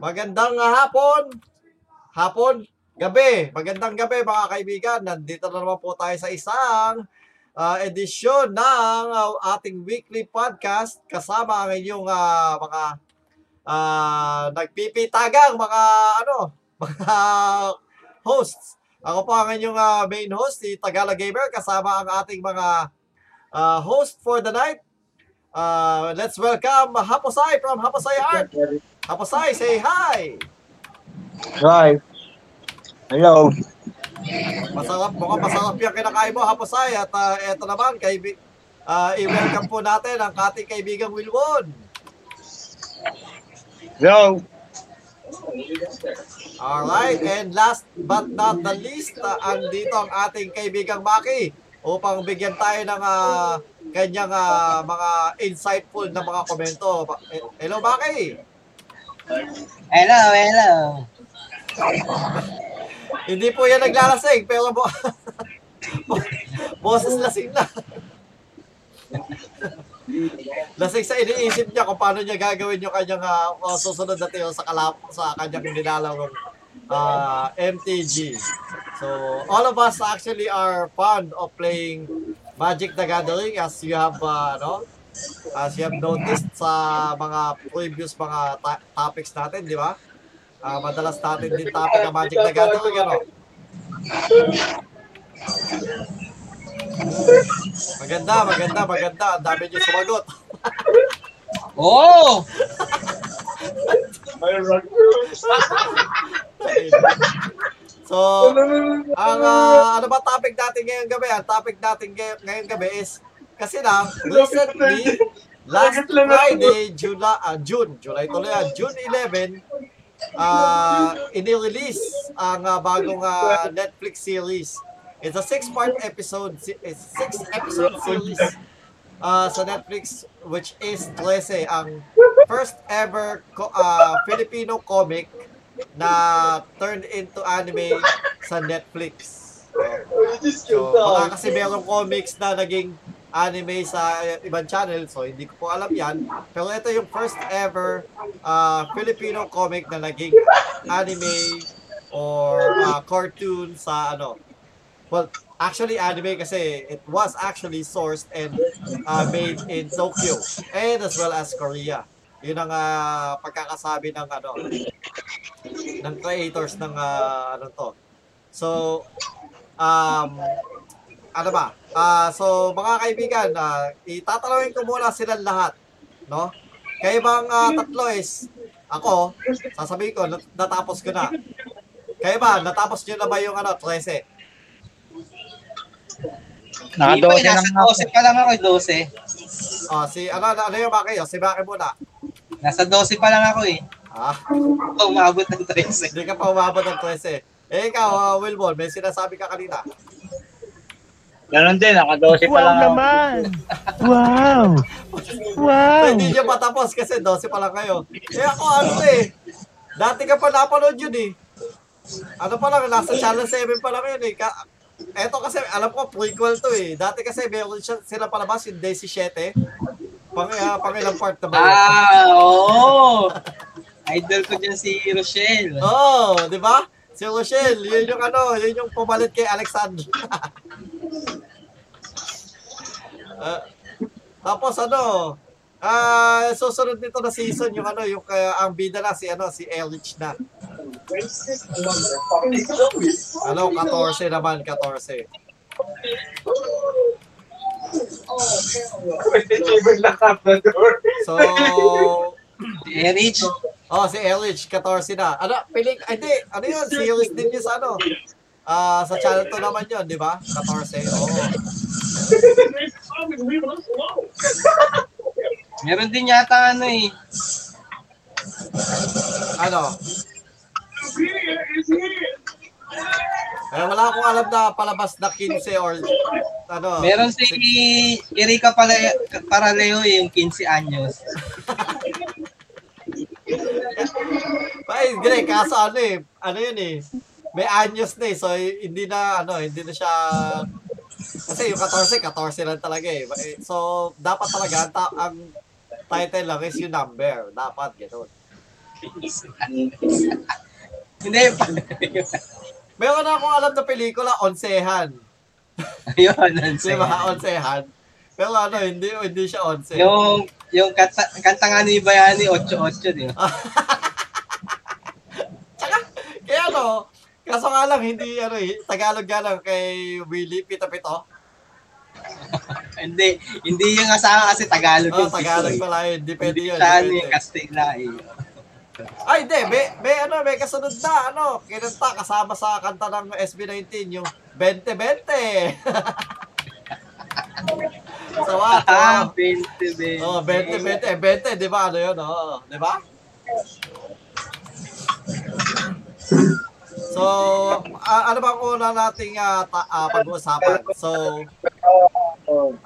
Magandang ah, hapon. Hapon, gabi. Magandang gabi mga kaibigan. Nandito na naman po tayo sa isang ah, edisyon ng ah, ating weekly podcast kasama ang inyong ah, mga ah, nagpipitagang mga ano, mga hosts. Ako po ang inyong ah, main host, si Tagala Gamer, kasama ang ating mga ah, host for the night. Uh, let's welcome Haposay from Haposay Art. Haposay, say hi! Hi. Hello. Masarap, mukhang masarap yung kinakain mo, Haposay. At uh, eto naman, kay, uh, i-welcome po natin ang ating kaibigang Wilwon. Hello. Alright, and last but not the least, uh, andito ang ating kaibigang Maki upang bigyan tayo ng uh, kanyang uh, mga insightful na mga komento. Hello, Maki! Hello, hello. Hindi po yan naglalasing, pero bo boses lasing na. lasing sa iniisip niya kung paano niya gagawin yung kanyang uh, susunod na tiro sa kalap sa kanyang nilalawang uh, MTG. So, all of us actually are fond of playing Magic the Gathering as you have uh, no? As you have noticed sa mga previous mga ta- topics natin, di ba? Ah, madalas natin din topic ang Magic the Gathering, ano? Maganda, maganda, maganda. Ang dami niyo sumagot. Oh! so, ang ah, ano ba topic natin ngayong gabi? Ang topic natin ngay- ngayong gabi is kasi lang, recently, last Friday, July, ah, June, July tuloy yan, June 11, uh, inirelease ang ah, bagong ah, Netflix series. It's a six-part episode, it's six-episode series uh, sa Netflix which is 13 ang first ever co- uh, Filipino comic na turned into anime sa Netflix. So, baka kasi merong comics na naging anime sa ibang channel, so hindi ko po alam yan. Pero ito yung first ever uh, Filipino comic na naging anime or uh, cartoon sa ano. Well, actually anime kasi it was actually sourced and uh, made in Tokyo and as well as Korea. Yun ang uh, pagkakasabi ng ano ng creators ng uh, ano to. So um ano ba? Ah, so mga kaibigan, uh, itatanungin ko muna silang lahat, no? Kayo bang uh, tatlo is ako, sasabihin ko nat- natapos ko na. Kayo ba, natapos niyo na ba yung ano, 13? Hindi pa, Nakadose nasa lang ako. 12 pa lang ako, 12. Oh, si ano ano, ano yung Maki? Oh, si Maki muna. Nasa 12 pa lang ako eh. Ah, Ako umabot ng 13. hindi ka pa umabot ng 13. Eh, ikaw, uh, Wilbon, may sinasabi ka kanina. Ganon din, nakadose pa lang. Wow! Wow! So, hindi nyo patapos kasi 12 pa lang kayo. Eh, ako ano eh. Dati ka pa napanood yun eh. Ano pa lang, nasa channel 7 pa lang yun eh. Ka Eto kasi, alam ko, prequel to eh. Dati kasi meron siya, sila palabas yung Day 7. Pang, uh, pang ilang part na ba yun? Ah, oo. Idol ko dyan si Rochelle. Oo, oh, di ba? Si Rochelle, yun yung ano, yun yung pumalit kay Alexandra. Ah, tapos ano, ah susunod nito na season yung ano, yung kaya ang bida na si ano, si Elrich na. Ano, 14 naman, 14. So, Si Erich. oh, si Elrich, 14 na. Ano, piling, hindi, ano yun, series din yun sa ano. Ah, sa channel 2 naman yun, di ba? 14, oo. Meron din yata ano eh. Ano? Eh, wala akong alam na palabas na 15 or ano. Meron si Erika Pale Paraleo eh, yung 15 anyos. Ay, hindi, kaso ano eh, ano yun eh, may anyos na eh, so hindi na, ano, hindi na siya, kasi yung 14, 14 lang talaga eh. So, dapat talaga, ang, ta- ang title lang is yung number. Dapat, gano'n. Hindi, Meron na akong alam na pelikula, Onsehan. ayun, ang Di ba? Onsehan. Pero ano, hindi, hindi siya onse. Yung, yung kanta, kanta nga ni Bayani, 8-8, di ba? Kaya ano, kaso nga lang, hindi, ano eh, Tagalog nga lang kay Willie Pito-Pito. Hindi, hindi yung asawa kasi Tagalog Oh, yung Tagalog eh. pala yun, Hindi yun. siya ni Depende. Castilla eh. Ay, hindi, may, may ano, may kasunod na, ano, kinanta kasama sa kanta ng SB19, yung 20-20. so what? Ah, Oh, 20, 20. oh 20-20, eh, 20, di ba? Ano yun, oh, di ba? So, ah, ano bang una nating ah, ta- ah, pag-uusapan? So,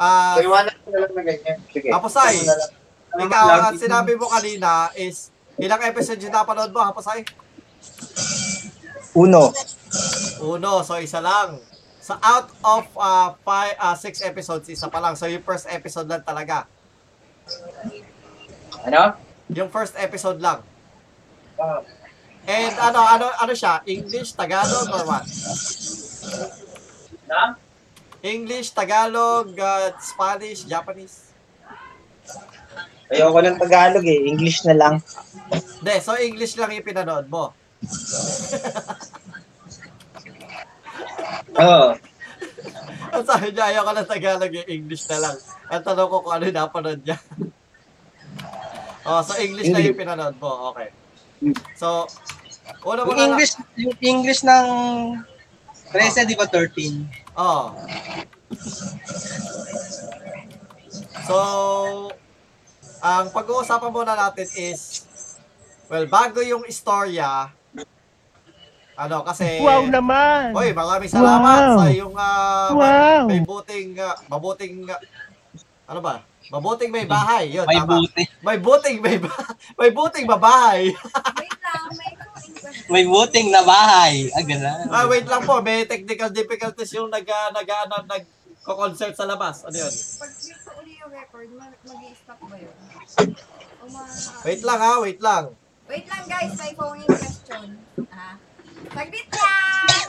ah, Iwanan ko na lang na ganyan. Sige. Hapusay, Ano na lang. ikaw, ang sinabi mo kanina is, ilang episode yung napanood mo, Hapusay? Uno. Uno, so isa lang. So out of uh, five, uh, six episodes, isa pa lang. So yung first episode lang talaga. Ano? Yung first episode lang. Ah, And ano, ano, ano siya? English, Tagalog, or what? na? English, Tagalog, uh, Spanish, Japanese? Ayoko ng Tagalog eh. English na lang. Hindi, so English lang yung pinanood mo. Oo. Ang sabi niya, ayaw ka ng Tagalog, yung English na lang. Ang tanong ko kung ano yung napanood niya. oh, so English lang yung pinanood mo. Okay. So, una Yung na English, yung English ng 13, di ba 13? Oh. So, ang pag-uusapan muna natin is, well, bago yung istorya, ano, kasi, Wow naman! Oy, maraming salamat Wow. sa yung uh, Wow. may buting, ah, mabuting, ah, ano ba? Mabuting may bahay. Yun, May tama. buti. May buting may ba- may buting babahay. May. May buting na bahay. Ah, ah, wait lang po, may technical difficulties yung nag uh, nag ano, nag concert sa labas. Ano yun? Pag click ko uli yung record, mag- mag-i-stop ba yun? O ma- Wait lang ha, wait lang. Wait lang guys, may phone question. Ah. Saglit lang!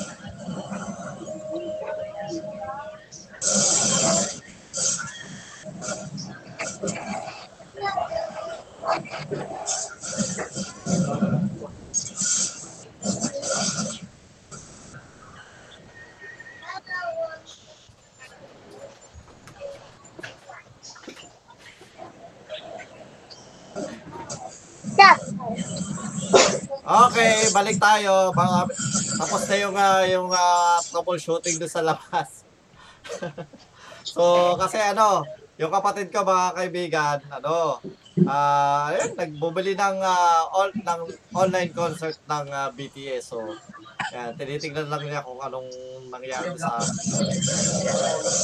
Okay, balik tayo. Baka, tapos na yung, ah, yung ah, troubleshooting doon sa labas. so, kasi ano, yung kapatid ko mga kaibigan, ano, ah, ayun, nagbubili ng, ah, on, ng online concert ng ah, BTS. So, yan, tinitingnan lang niya kung anong nangyari sa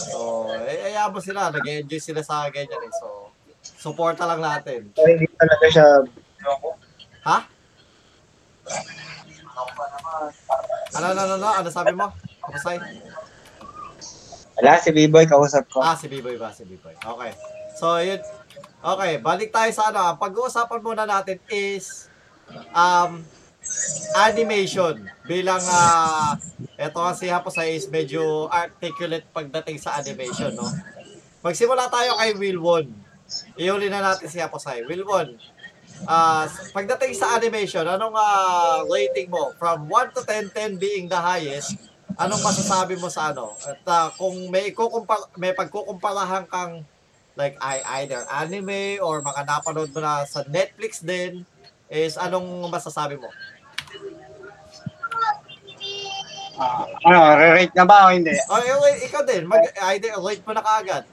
So, eh, sila, nag-enjoy sila sa ganyan eh. So, suporta lang natin. So, hindi talaga siya... Ano, ano, ano, ano, ano sabi mo? Kapasay? Wala, si B-Boy kausap ko. Ah, si B-Boy ba? Si B-Boy. Okay. So, yun. Okay, balik tayo sa ano. Ang pag-uusapan muna natin is um, animation. Bilang, ah, eto kasi Hapasay is medyo articulate pagdating sa animation, no? Magsimula tayo kay Wilwon. Iuli na natin si Hapasay. Wilwon, ah, pagdating sa animation, anong ah, rating mo? From 1 to 10, 10 being the highest, anong masasabi mo sa ano? At ah, kung may ikukumpara, may pagkukumparahan kang like I either anime or mga napanood mo na sa Netflix din, is anong masasabi mo? Ah, ano, re-rate na ba o hindi? O, eh, ikaw din, mag, either rate mo na kaagad.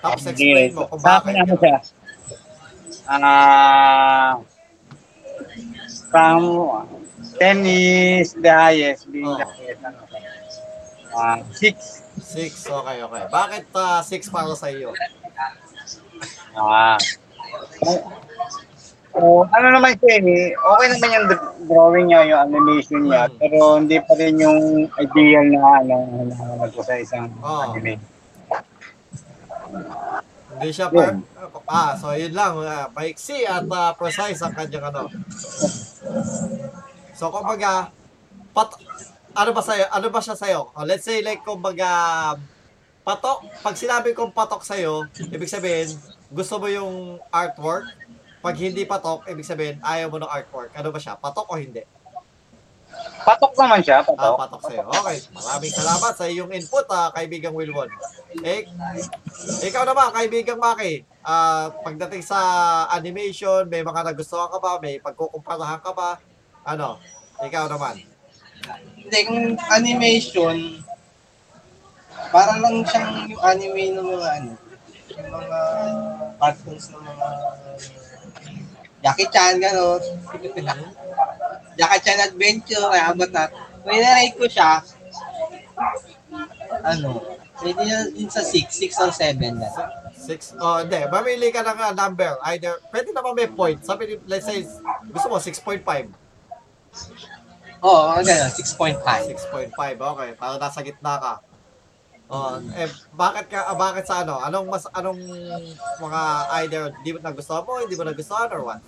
Tapos explain mo kung Sa akin bakit. ano siya? Ah, from 10 is the highest, being the Oh. highest. Ano, ah, 6. Six, okay, okay. Bakit ah, six para sa iyo? Ah. Oh, ano naman siya eh, okay naman yung dr- drawing niya, yung animation niya, Mm. pero hindi pa rin yung ideal na ano, hinahanap ko sa isang Oh. anime. Hindi siya per... Ah, so yun lang. Uh, maiksi at ah, precise ang kanyang ano. So, kumbaga, pat... Ano ba sa'yo? Ano ba siya sa'yo? Oh, let's say, like, kumbaga, patok. Pag sinabi kong patok sa'yo, ibig sabihin, gusto mo yung artwork. Pag hindi patok, ibig sabihin, ayaw mo ng artwork. Ano ba siya? Patok o hindi? Patok naman siya, Ah, patok. patok sa'yo. Okay. Maraming salamat sa iyong input, ah, kaibigang Wilwon. Eh, ikaw naman, kaibigang Maki. Ah, pagdating sa animation, may mga nagustuhan ka ba? May pagkukumparahan ka ba? Ano? Ikaw naman. Hindi, kung animation, parang lang siyang yung anime ng mga ano, yung mga cartoons ng mga Jackie Chan, gano'n. Jackie Chan Adventure, ay abot na. Kung inarate ko siya, ano, pwede na din sa 6, 6 or 7 na. Six, oh, hindi. Mamili ka ng ah, number. Either, pwede naman may point. Sabi, ni- let's say, gusto mo 6.5. Oo, oh, gano'n, 6.5. 6.5, okay. Para nasa gitna ka. Oh, eh bakit ka ah, bakit sa ano? Anong mas anong mga either di mo nagustuhan mo, hindi mo nagustuhan or what?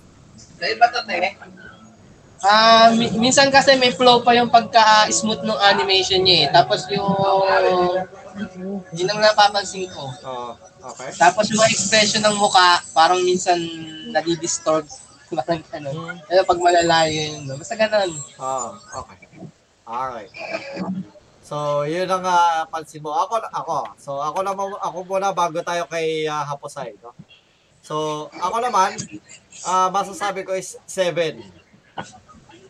Ah, mi- minsan kasi may flow pa yung pagka-smooth ng animation niya eh. Tapos yung yun ang napapansin ko. Oh, okay. Tapos yung expression ng muka, parang minsan nadi-distort. Parang ano. Hmm. Pero pag malalayo yun, basta ganun. Oh, okay. Alright. So, yun ang ah, pansin mo. Ako, ako. So, ako naman, ako muna bago tayo kay ah, Haposay, no? So, ako naman, ah, masasabi ko is 7.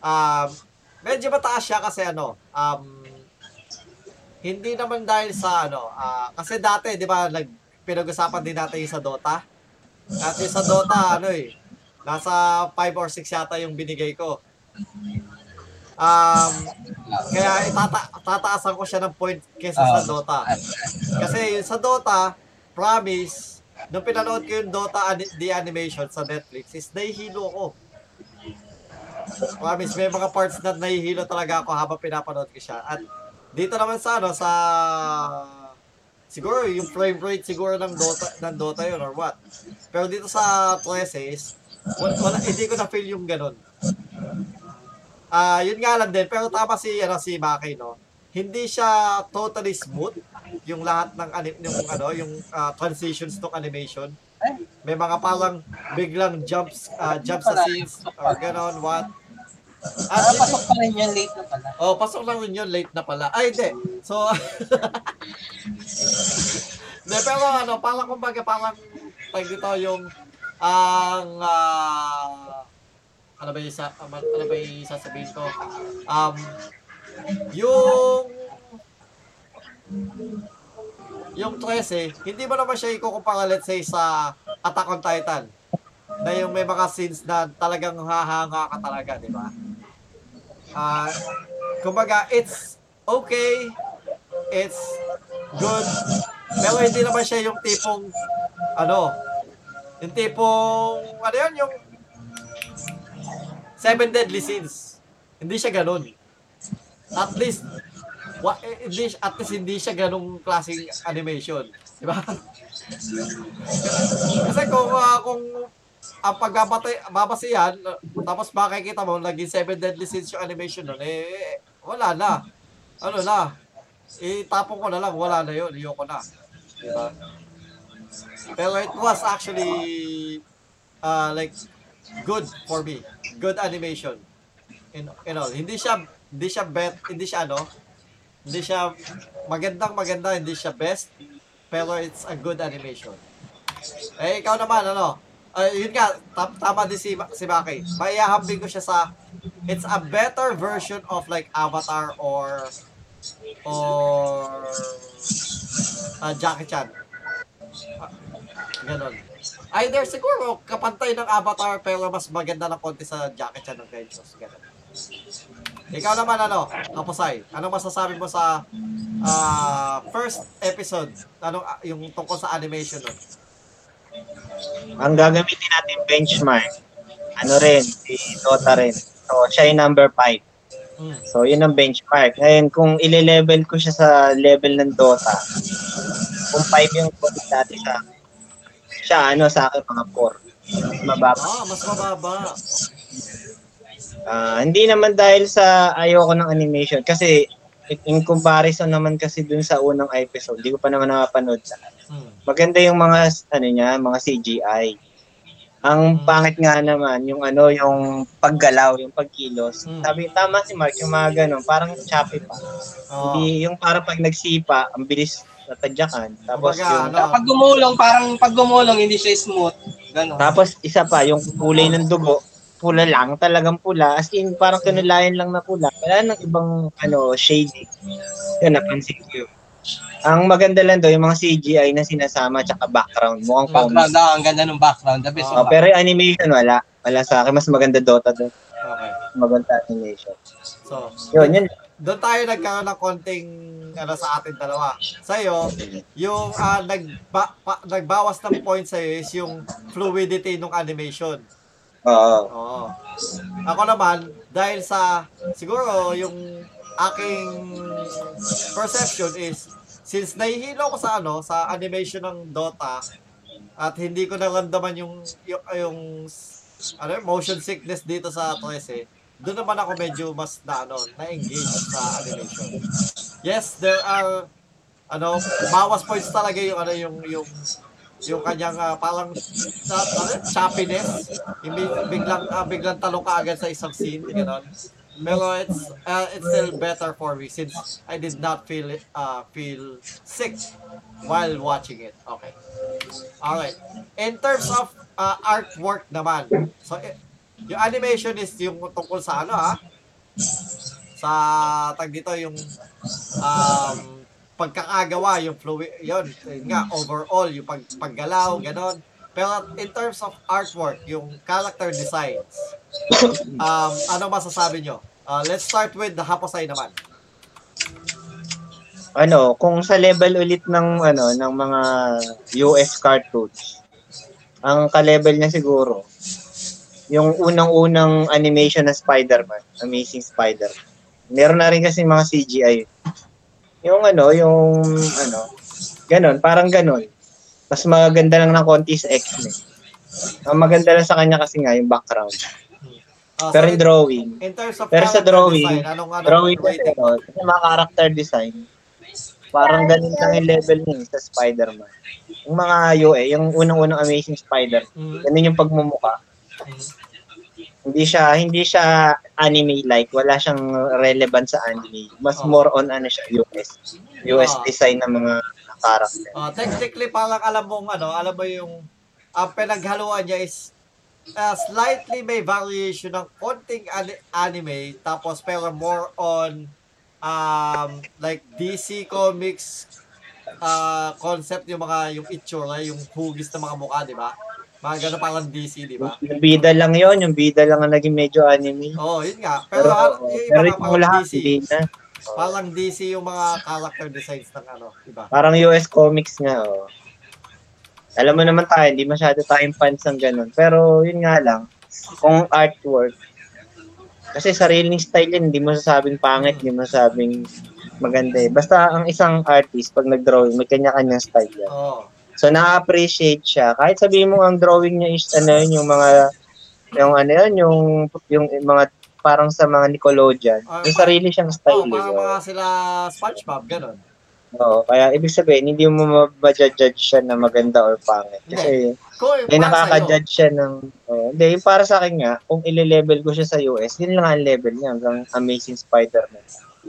Um, medyo mataas siya kasi ano, um, hindi naman dahil sa ano, ah, kasi dati, di ba, nag, pinag-usapan din natin yung sa Dota. At yung sa Dota, ano eh, nasa 5 or 6 yata yung binigay ko. Um, kaya itata tataasan ko siya ng point kesa sa Ah. Dota. Kasi yung sa Dota, promise, nung pinanood ko yung Dota ani- the animation sa Netflix, is nahihilo ko. Promise, may mga parts na nahihilo talaga ako habang pinapanood ko siya. At dito naman sa ano, sa siguro yung frame rate siguro ng Dota ng Dota yun or what. Pero dito sa 13 is wala, wala hindi ko na feel yung ganun. Ah, yun nga lang din, pero tama si ano si Maki no. Hindi siya totally smooth yung lahat ng anim yung ano, yung ah, transitions ng animation. May mga parang biglang jumps ah, jumps sa scenes or ganon what. At Ah, hindi, pasok pa rin yun, late na pala. oh, pasok lang rin yun, late na pala. Ay, hindi. So, hindi, pero ano, parang kumbaga, parang, tag dito yung, ang, ah, ano ba yung, sa, ano ba yung sasabihin ko? Um, yung, yung 13, hindi mo naman siya ikukumpara, let's say, sa Attack on Titan. Na yung may mga scenes na talagang hahanga ka talaga, di ba? Ah, kumbaga, it's okay, it's good, pero hindi naman siya yung tipong, ano, yung tipong, ano yun, yung Seven Deadly Sins. Hindi siya ganun. At least, wa, eh, hindi, at least hindi siya ganung klaseng animation. Di ba? Kasi kung, ah, kung ang pagbabatay, babasihan, tapos makikita mo, naging Seven Deadly Sins yung animation nun, eh, wala na. Ano na, itapon ko na lang, wala na yun, ayoko na. Diba? Pero it was actually, uh, like, good for me. Good animation. In, you know, hindi siya, hindi siya bet, hindi siya ano, hindi siya magandang maganda, hindi siya best, pero it's a good animation. Eh, ikaw naman, ano, uh, yun nga, tam- tama din si, si Maki. Mayahambing ko siya sa, it's a better version of like Avatar or, or, uh, Jackie Chan. Ah, Ganon. Either siguro kapantay ng Avatar pero mas maganda ng konti sa Jackie Chan ng Vengeance. Ganon. Ikaw naman ano, Kapusay, anong masasabi mo sa ah, first episode? Anong ah, yung tungkol sa animation nun? Ang gagamitin natin benchmark, ano rin, si Dota rin. So, siya yung number 5. Mm. So, yun ang benchmark. Ngayon, kung ile-level ko siya sa level ng Dota, kung 5 yung kung dati sa siya, ano, sa akin, mga 4. Mababa. Ah, mas mababa. Ah, hindi naman dahil sa ayoko ng animation. Kasi, in comparison naman kasi dun sa unang episode, di ko pa naman nakapanood sa Mm. maganda yung mga ano niya, mga CGI. Ang pangit nga naman yung ano, yung paggalaw, yung pagkilos. Mm. Sabi tama si Mark yung mga ganun, parang choppy pa. Oh. Hindi yung parang pag nagsipa, ang bilis natadyakan. Tapos Kumbaga, yung ano, Pag gumulong, parang pag gumulong, hindi siya smooth. Ganon. tapos isa pa yung kulay ng dugo, pula lang, talagang pula. As in, parang kinulayan lang na pula. Wala nang ibang ano, shading. Yun, napansin ko yun. Ang maganda lang daw, yung mga CGI na sinasama tsaka background. Mukhang comic. Background, ah, ang ganda ng background. The best Oh, pero yung animation wala. Wala sa akin. Mas maganda Dota doon. Okay. Maganda animation. So, Yun, yun. doon tayo nagkaroon ng konting ano sa atin dalawa. Sa'yo, yung ah, nagba, pa, nagbawas ng point sa'yo is yung fluidity ng animation. Oo. Oo. Ako naman, dahil sa, siguro, yung aking perception is, since nahihilo ko sa ano, sa animation ng Dota, at hindi ko naramdaman yung, yung, yung ano, motion sickness dito sa 13, doon naman ako medyo mas na, ano, na-engage sa animation. Yes, there are, ano, bawas points talaga yung, ano, yung, yung, yung kanyang ah, parang ano, choppiness. Biglang, ah, biglang talong ka agad sa isang scene, gano'n. Pero it's, uh, it's still better for me since I did not feel it, uh, feel sick while watching it. Okay. Alright. In terms of uh, artwork naman, so eh, yung animation is yung tungkol sa ano ha? Sa tag dito yung um, pagkakagawa, yung fluid, yun, yun nga, overall, yung pag, paggalaw, ganon. Pero in terms of artwork, yung character designs, um, ano masasabi nyo? Uh, let's start with the Haposay naman. Ano, kung sa level ulit ng, ano, ng mga US cartoons, ang ka-level niya siguro, yung unang-unang animation na Spider-Man, Amazing Spider-Man. Meron na rin kasi mga CGI. Yung ano, yung ano, ganon, parang ganon. Mas maganda lang ng konti sa X-Men. Ang maganda lang sa kanya kasi nga yung background. Uh, Pero so in, drawing, in terms of pero sa drawing, design, anong, anong drawing kasi ano, kasi mga character design, parang ganun lang yung level niya eh, sa Spider-Man. Yung mga UE, yung unang-unang Amazing Spider, Mm, ganun yung pagmumuka. mm. Hindi siya hindi siya anime like, wala siyang relevant sa anime. Mas Oh. more on ano siya US. US Ah. design ng mga character. Uh, technically, parang alam mong ano, alam mo yung ang pinaghaluan niya is uh, slightly may variation ng konting ani- anime tapos pero more on um like DC Comics uh, concept yung mga yung itsura, yung hugis ng mga mukha, di ba? Mga ganun parang DC, di ba? Yung bida lang yon yung bida lang ang naging medyo anime. Oo, oh, yun nga. Pero, Pero, pero yung iba pero yung parang lahat, DC. hindi na. Parang DC yung mga character designs ng ano, di ba? Parang US comics nga, oh. Alam mo naman tayo, hindi masyado tayong fans ng ganun. Pero yun nga lang, kung artwork, kasi sariling style yan, hindi mo sasabing pangit, hindi mo sasabing maganda eh. Basta ang isang artist, pag nag-drawing, may kanya-kanyang style yan. Oo. So, na-appreciate siya. Kahit sabihin mo ang drawing niya is, ano yun, yung mga, yung ano yun, yung, yung mga, parang sa mga Nickelodeon. Ah, May sarili siyang Oh, style. eh. parang mga sila SpongeBob, ganun. Oo, kaya ibig sabihin, hindi mo ma- ma-judge siya na maganda or pangit. Kasi para sa'yo, nakaka-judge siya ng... Oh, hindi, yung para sa akin nga, kung ile-level ko siya sa US, yun lang ang level niya hanggang Amazing Spider-Man.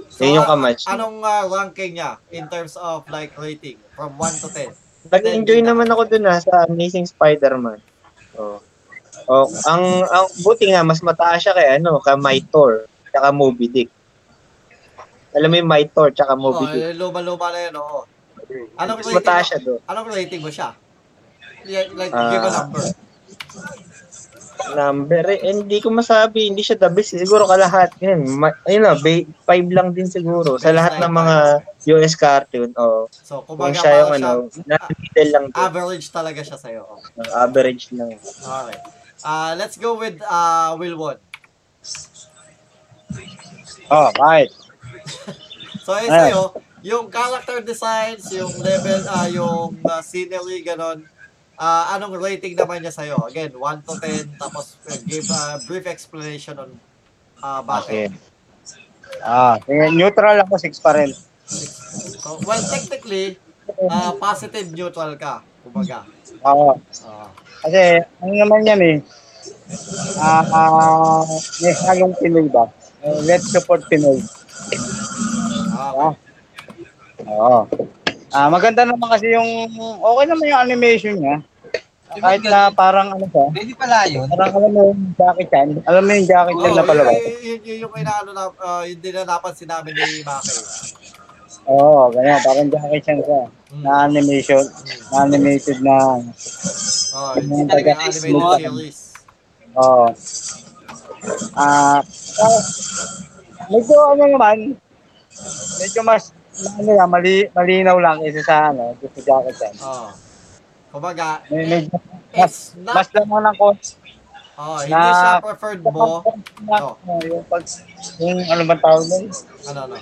So, yun yung kamatch. Anong ah, ranking niya in terms of like rating from 1 to 10? Nag-enjoy naman ako dun ha, sa Amazing Spider-Man. Oh. Oh, ang, ang buti nga, mas mataas siya kay ano, kay My Thor, tsaka Moby Dick. Alam mo yung My Thor, tsaka Moby Oh, Dick. eh, luma-luma na yun, oo. Anong Mas rating mataas siya doon. Anong rating mo siya? Like, Ah. give a number. Number, eh, hindi ko masabi, hindi siya the best. eh. Siguro kalahat. Yun, ma- ayun na, ba- five lang din siguro. Sa lahat ng mga US cartoon. Oh, So, kung kumbaga siya yung ano, middle lang din. average talaga siya sa'yo. Average lang. Okay. Uh, let's go with uh, Wilwon. Oh, right. So, eh, Ayan. sa'yo, yung character designs, yung level, ah yung uh, scenery, ganon, ah anong rating naman niya sa'yo? Again, 1 to 10, tapos uh, give a brief explanation on uh, Okay. bakit. Ah, sige, neutral ako, 6 pa rin. So, well, technically, ah positive neutral ka, kumbaga. Oo. Ah, Kasi, ano naman yan eh, ah, ah, may halong Pinoy ba? Eh, let's support Pinoy. ah, Ah. Oo. Ah, maganda naman kasi yung, okay naman yung animation niya. Kahit na parang ano siya, Pwede pala yun. parang alam mo yung Jackie Chan, alam mo yung Jackie Chan Oo, na palabas. yun, yun, yun yung inaano na, uh, yun din na napansin namin ni Maki. Oo, ganyan, parang Jackie Chan siya. Mm. Na animation, na animated na, Oh, Yung hindi talaga animated series. oo. Ah, ah, medyo ano naman, medyo mas, ano lang, mali, malinaw lang kaysa sa ano, sa Jackie Chan. Oh. Kumbaga, May, eh, medyo, mas, not, mas lang ng konti. oh, hindi na- siya preferred mo. Oh. Oh. Yung pag, yung ano ba tawag nun? Ano, ano?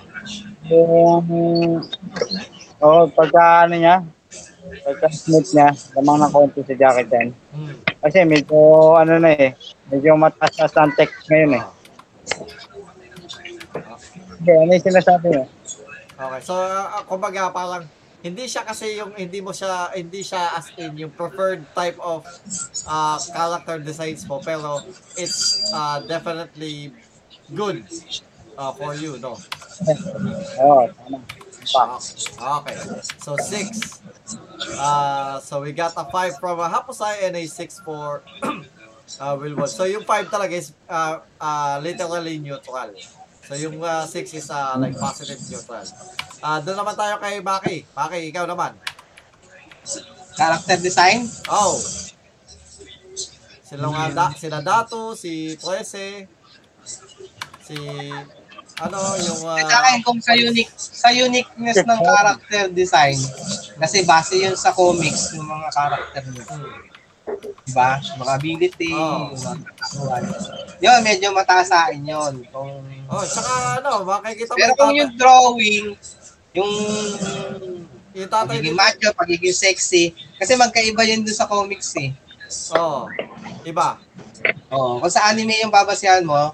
Yung, oh, pagka ano niya, pagka smooth niya, lamang ng konti sa Jackie Chan. Hmm. Kasi medyo, ano na eh, medyo mataas ang text ngayon eh. Okay, ano yung sinasabi mo? Okay, so uh, kumbaga parang hindi siya kasi yung hindi mo siya hindi siya as in yung preferred type of uh, character designs mo pero it's uh, definitely good uh, for you no. Pa. okay so six uh, so we got a five from uh, Hapusay and a six for uh, Wilwon so yung five talaga is uh, uh, literally neutral so yung uh, six is uh, like positive neutral Ah, doon naman tayo kay Maki. Maki, ikaw naman. Character design. Oh. Sila nga da, sila Dato, si Trece, si ano yung Sa uh, akin, kung sa unique sa uniqueness ng character design, kasi base yun sa comics ng mga character niya. hmm, Diba? Mga ability, yung mga. Yun, medyo mataas sa akin yun. Kung... oh, tsaka ano, makikita mo Pero kung yung drawing, yung yung tatay pagiging macho, pagiging sexy, kasi magkaiba yun dun sa comics eh. Oh. Iba. Oo. Kung sa anime yung babasihan mo,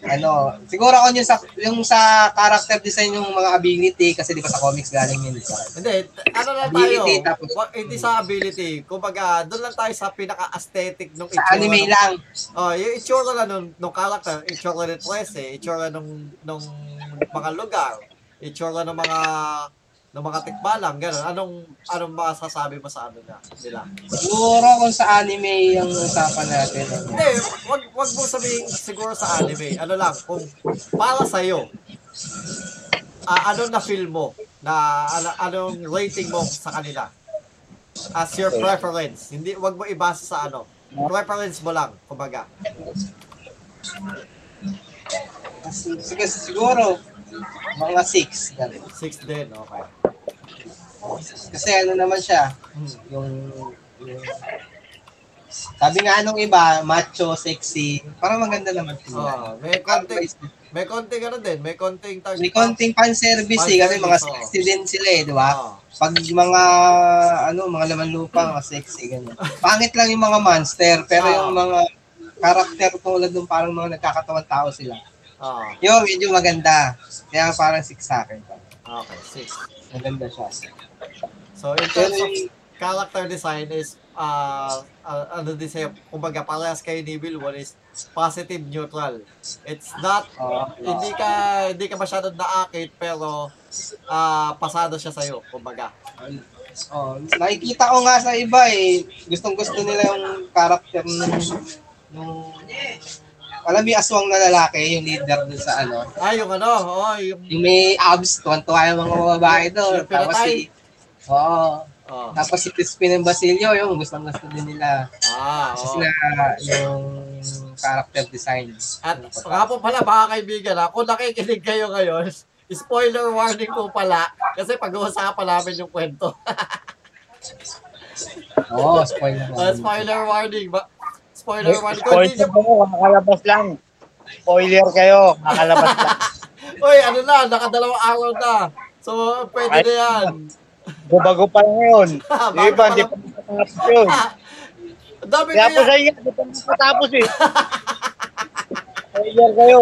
ano, siguro kung yung sa, yung sa character design yung mga ability, kasi di ba sa comics galing yun. Sa, Hindi, ano na tayo? Ability, tapos- hindi sa ability. Kumbaga, doon lang tayo sa pinaka-aesthetic nung sa anime nung- lang. Oh, yung itsura lang nung, nung character, itsura ni Trece, itsura nung, nung mga lugar, itsura ng mga ng mga tikbalang, gano'n. Anong, anong masasabi mo sa ano na, nila? Siguro kung sa anime yung usapan natin. ano. Hindi, wag, wag mo sabihin siguro sa anime. Ano lang, kung para sa'yo, ah, ano na feel mo, na ano, anong rating mo sa kanila? As your preference. Hindi, wag mo ibasa sa ano. Preference mo lang, kumbaga. Sige, siguro, mga 6. Ganun. Six din, okay. Kasi ano naman siya, yung, yung sabi nga nung iba, macho, sexy, parang maganda naman. Oh, may konting, may konting ano din, may konting tag. May konting fan service eh, kasi mga sexy din sila eh, di ba? Oh. Pag mga, ano, mga laman lupa, mga sexy, ganyan. Pangit lang yung mga monster, pero Ah. yung mga karakter tulad ng parang mga nagkakatawan tao sila. Oh, Yun, medyo maganda. Kaya parang six sa akin. okay, six. Maganda siya. So, in terms of character design is, uh, uh, ano din sa'yo, kumbaga parehas kayo ni Will, one is positive neutral. It's not, oh, hindi ka, hindi ka masyadong naakit, pero ah pasado siya sa'yo, kumbaga. oh, nakikita ko nga sa iba eh, gustong gusto nila yung character nung, nung alam yung aswang na lalaki, yung leader dun sa ano, Ah, yung ano, oh, yung, yung may abs, tuwan-tuwa yung mga babae doon. Tapos si, Oo. Oh. Tapos si Crispin and Basilio, yung gustong gusto din nila. Ah, Kasi oo. sila yung character design. At nga po pala, mga kaibigan, ha, kung nakikinig kayo ngayon, spoiler warning po pala, kasi pag-uusapan namin yung kwento. Oo, oh, spoiler. Uh, spoiler warning. Ba? Spoiler warning. Kung Spoiler nyo, kayo, kakalabas lang. Spoiler kayo, kakalabas lang. uy, ano na, nakadalawang araw na. So, pwede na yan. Bago pa lang yun. Iba, pa hindi pa nakatapos yun. Dami Kaya po sa inyo, hindi pa nakatapos eh. Spoiler kayo.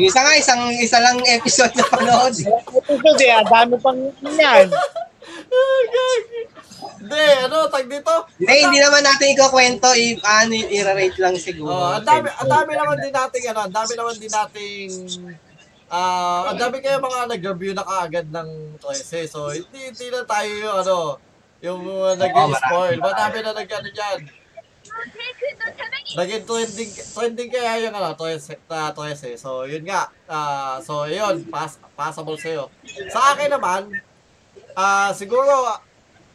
Isa nga, isang, isa lang episode na panood. Episode eh, ang dami pang yan. Hindi, ano, tag dito. Hindi, hindi naman natin ikukwento, i ano, i-rate lang siguro. Oh, ang dami, ang dami naman din nating ano, ang dami naman din nating ah, ang dami kaya mga nag-review na kaagad ng 13. So, hindi, hindi na tayo yung ano, yung uh, nag-spoil. Marami na nag-ano dyan. Naging trending, trending kaya yung ano, 13, uh, 13. So, yun nga. Ah, so, yun, pass, passable sa'yo. Sa akin naman, ah, siguro,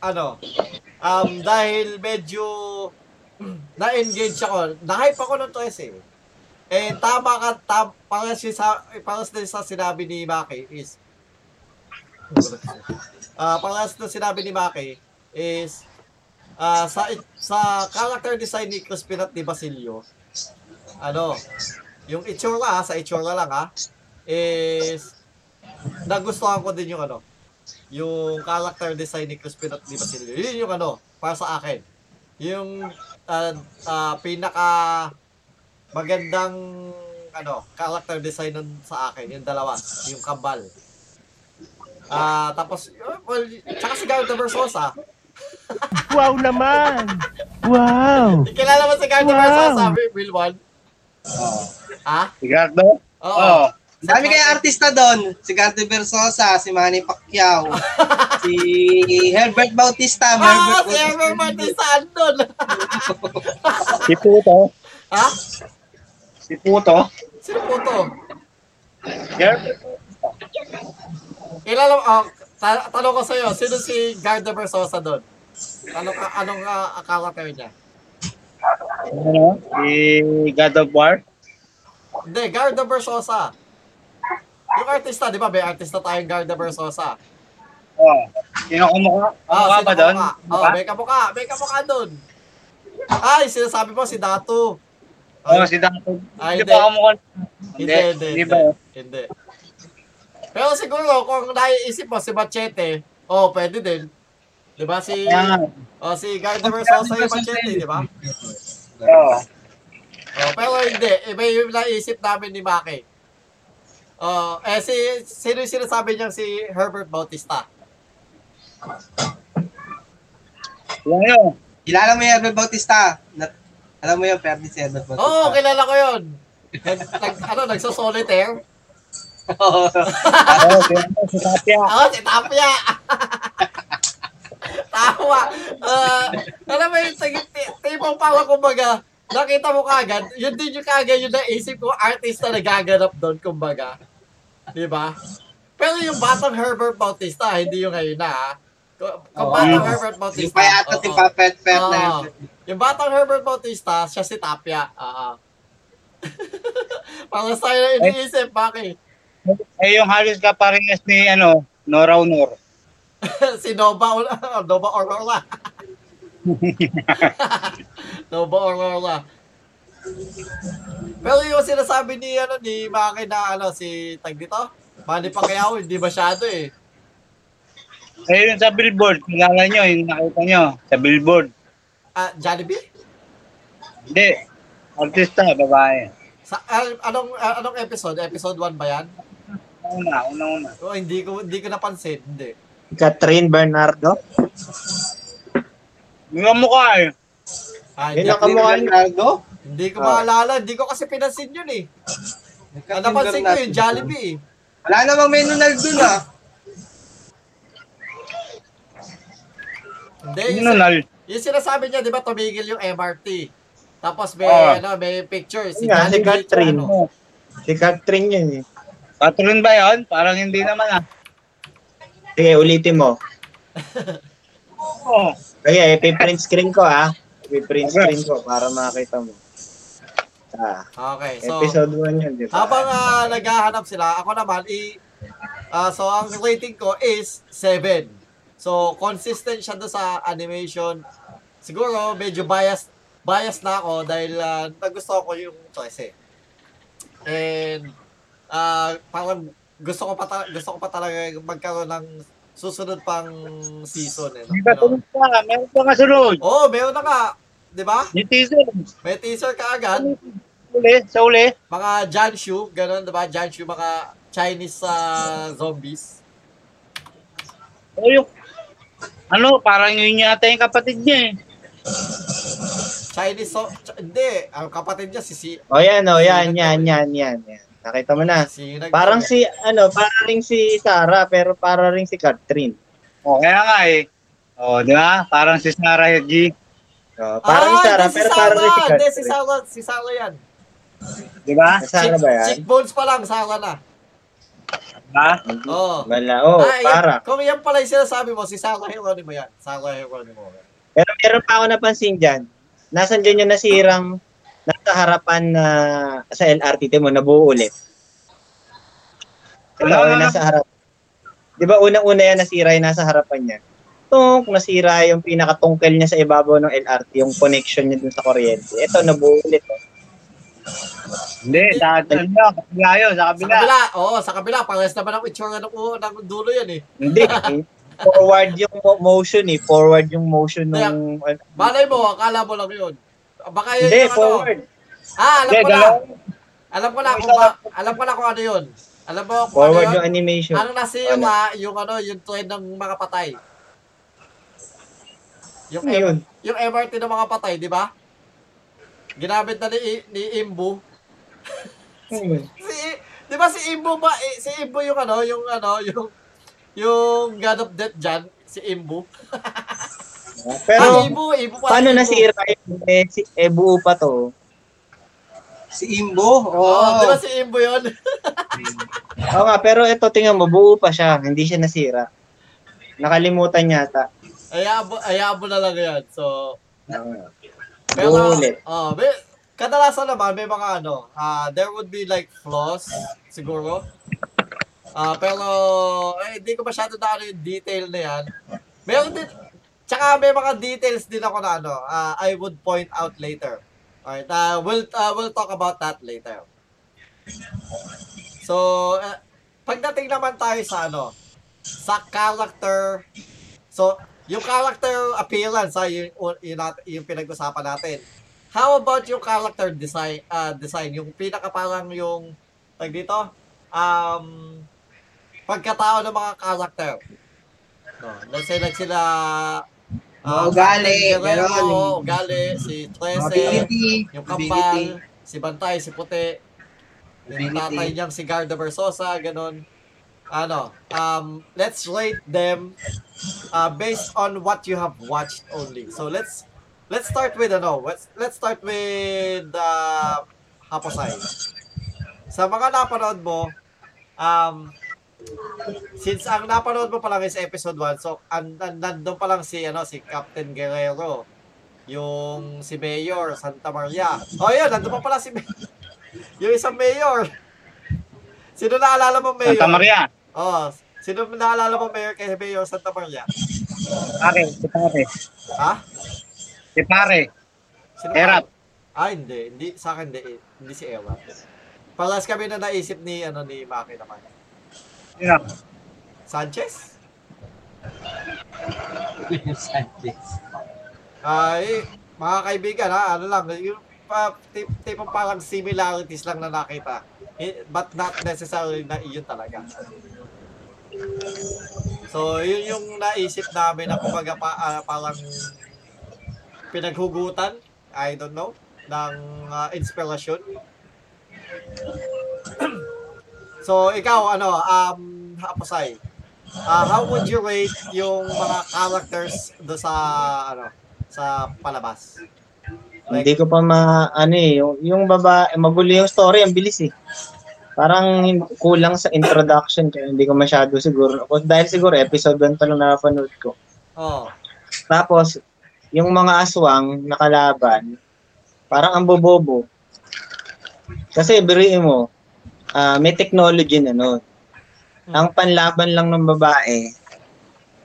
ano, um, dahil medyo na-engage ako, na-hype ako ng 13. Eh, tama ka, tam, para, si, sa, para sa, sinabi ni Maki is, ah para sa sinabi ni Maki is, ah sa, sa character design ni Crispin at ni Basilio, ano, yung itsura, sa itsura lang ha, is, nagustuhan ko din yung ano, yung character design ni Crispin at ni Basilio. Yun yung ano, para sa akin. Yung ah, ah, pinaka magandang ano, character design nun sa akin, yung dalawa, yung Kabal. Ah, tapos uh, well, tsaka si Garda Versosa. Wow naman! Wow! Kilala mo si Garda Wow. Versosa, Wilwan? Ha? Sigardo? Oo. Oo. Ang dami kaya artista doon. Si Garde Versosa, si Manny Pacquiao, si Herbert Bautista. Ah, Herbert si Ever Bautista andun. Si Puto? ha? Si Puto? Sino po to? Herbert Kilala mo, oh, ta- tanong ko sa'yo, sino si Garda Versosa doon? Anong, anong uh, character niya? Ano? Si God of War? Hindi, Garda Versosa. Yung artista, di ba? May artista tayong Garda Versosa. Oo. Sino kumukha? Ah, Kumukha ba doon? kamukha? Oh, may kamukha. May kamukha doon. Ay, sinasabi mo si Datu. Oo, si Dato. Ay, Hindi hindi. ba kumukha? Hindi, hindi, Hindi hindi. ba? Hindi. Pero siguro, kung naiisip mo si Machete, oh, pwede din. Di ba si, Yan. oh, si Garda Versosa yung Machete, di ba? Oo. Oh, pero hindi, iba yung naisip namin ni Maki. Oh, eh si sino yung sinasabi niya si Herbert Bautista? Yan yun. Kilala mo yung Herbert Bautista? Na, alam mo yung Ferdi Herbert Bautista? Oo, oh, kilala ko 'yon. Nag, nag, ano, nagso-solitaire? Oo, si, ano, si Tapia. Ako, si Tapia! Tawa! Uh, alam mo yung tipong pawa kumbaga, nakita mo kagad, yun din yung kagad yung naisip ko, artist na nagaganap doon, kumbaga. Di ba? Pero yung batang Herbert Bautista, hindi yung ngayon na, ha? Kung Oo. batang Herbert Yung Bautista. payatot, oo. yung papet-pet na Oo. Yung batang Herbert Bautista, siya si Tapia. Oo. Para sa'yo iniisip, bakit? Eh, yung halos ka parehas ni, ano, Nora Honor. si Nova, Nova Aurora. Nova Aurora. Pero yung sinasabi ni ano ni Maki na ano si tag dito, Manny Pacquiao hindi masyado eh. Eh, yun sa billboard, kilala nyo, yung nakita nyo, sa billboard. Ah, Jollibee? Hindi, artista, babae. Sa ah, anong ah, anong episode? Episode 1 ba 'yan? Una, una, una. Oh, hindi ko hindi ko napansin, hindi. Catherine Bernardo. Yung mukha eh. Ah, hindi, ang kamukha niya. Bernardo? hindi ko maalala, hindi ko kasi pinansin yun eh. Ang napansin ko yung Jollibee eh. Wala namang menu na dun ah. Hindi, Yung yung, nunal. yung sinasabi niya, di ba, tumigil yung MRT. Tapos may, Ah. ano, may picture. Si Yun nga, si Catherine. ano. Si Catherine yun eh. Catherine ba yun? Parang hindi naman ah. Sige, ulitin mo. Oh, Kaya, ipiprint screen ko ah. Ipiprint screen ko para makita mo. Ah, Okay, so episode 1 yun, di ba? habang ah, naghahanap sila, ako naman i ah, so ang rating ko is 7. So consistent siya doon sa animation. Siguro medyo biased biased na ako dahil ah, nagustuhan ko yung choice eh. And ah parang gusto ko pa ta- gusto ko pa talaga magkaroon ng susunod pang season eh. may kasunod pa. Meron pa kasunod. Oh, meron na nga. 'Di ba? Yung teaser. May teaser ka agad. Uli, sa uli. mga Janshu, ganun, diba? Janshu, mga Chinese uh, zombies. O yung, ano, parang yun yata yung kapatid niya eh. Chinese, so, ch- hindi, ang kapatid niya, si, si, O yan, o yan, yan, yan, yan, yan. Nakita mo na. si Parang si, ano, parang ring si Sarah, pero para ring si Catherine. O, kaya nga eh. O, di ba? Parang si Sarah G. O, parang si ah, Sarah, hindi pero si parang rin si Sarah, hindi, si Catherine. Sarah, si Sarah yan. Di ba? Sarah ba yan? Cheekbones pa lang, Sarah na. Ha? Oo. Wala, oh, Ah, yan- para. Kung yan pala yung sinasabi mo, si Sarah Geronimo yan. Sarah Geronimo. Pero meron pa ako napansin dyan. Nasaan dyan yung nasirang nasa harapan na sa LRT mo, nabuo ulit. Yung wala. nasa harap. Di ba unang-una yan nasira yung nasa harapan niya? Tunk, nasira yung pinakatungkel niya sa ibabaw ng LRT, yung connection niya dun sa kuryente. Ito, nabuo ulit. Oh. Hindi, sa ano, kabila yun, sa Sa kabila. kabila, oo, sa kabila, pares naman ang itsura ng, uh, ng dulo yan eh. Hindi. eh. forward yung mo- motion eh. Forward yung motion nung... Malay mo, akala mo lang yun. Baka yun Hindi, yung ano. forward. Ah, alam Hindi, ko na. dalawa. Alam ko na Yung kung ba, alam ko na kung ano yun. Alam mo kung Forward ano yung yun? animation. Ang nasira, yung ano, yung trend ng mga patay. Yung, Ano yun? Yung MRT ng mga patay, di ba? Ginamit na ni, ni Imbu. Hmm. Si, di ba si Imbu ba, eh, si Imbu yung ano, yung ano, yung, yung God of Death dyan, si Imbu. Pero, ah, Imbu, Imbu pala. paano Imbu. nasira yun? Eh, si, eh, buo pa to. Si Imbo? Oo, Oo. di ba si Imbu yun? Oo nga, pero ito, tingnan mo, buo pa siya. Hindi siya nasira. Nakalimutan yata. Ayabo, ayabo na lang yan. So. Pero, Buo ulit. oh, may, kadalasan naman, may mga ano, ah there would be like flaws, siguro. Ah, pero, eh, hindi ko masyado na ano yung detail na yan. Meron din, tsaka may mga details din ako na ano, ah, I would point out later. Alright, uh, we'll, uh, we'll talk about that later. So, eh, pagdating naman tayo sa ano, sa character, so, yung character appearance, ha, yung, yung, nat- yung pinag-usapan natin. How about yung character design, ah design, yung pinaka parang yung, tag dito, um, pagkatao ng mga character. No, let's say like sila, ah, Ugali, Captain Guerrero, ganon. Ugali, si Trece, Ability. yung ability. Kampal, si Bantay, si Puti, yung tatay niyang si Garda Versosa, ganun. Ano, um, let's rate them uh, based on what you have watched only. So let's let's start with ano, let's let's start with uh, Haposay. Sa mga napanood mo, um, since ang napanood mo pa lang is episode 1, so an, an, nandun pa lang si ano si Captain Guerrero, yung si Mayor Santa Maria. Oh, yun, nandun pa pala si Mayor. yung isang Mayor. Sino naalala mo Mayor? Santa Maria. Oh, sino naalala mo Mayor kay Mayor Santa Maria? Pare, si pare. Ha? Si pare. Sino Erap. Ah, hindi. Hindi, sa akin, hindi, hindi si Erap. Palas kami na naisip ni, ano, ni Maki naman. Sino? Sanchez? Ay, mga kaibigan, ha, ano lang, yung pa, tip, tipong parang similarities lang na nakita. Eh, But not necessarily na iyon talaga. So, yun yung naisip namin na kumbaga pa, ah, parang pinaghugutan, I don't know, ng ah, inspirasyon. so, ikaw, ano, um, Hapasay, ah how would you rate yung mga characters do sa, ano, sa palabas? Hindi ko pa ma, ano eh, yung, yung baba, magulo yung story, ang bilis eh. Parang kulang sa introduction, kaya hindi ko masyado siguro. O, dahil siguro episode 1 pa lang napanood ko. Oh. Tapos, yung mga aswang na kalaban, parang ang bobobo. Kasi, biriin mo, ah, may technology na nun. Ang panlaban lang ng babae,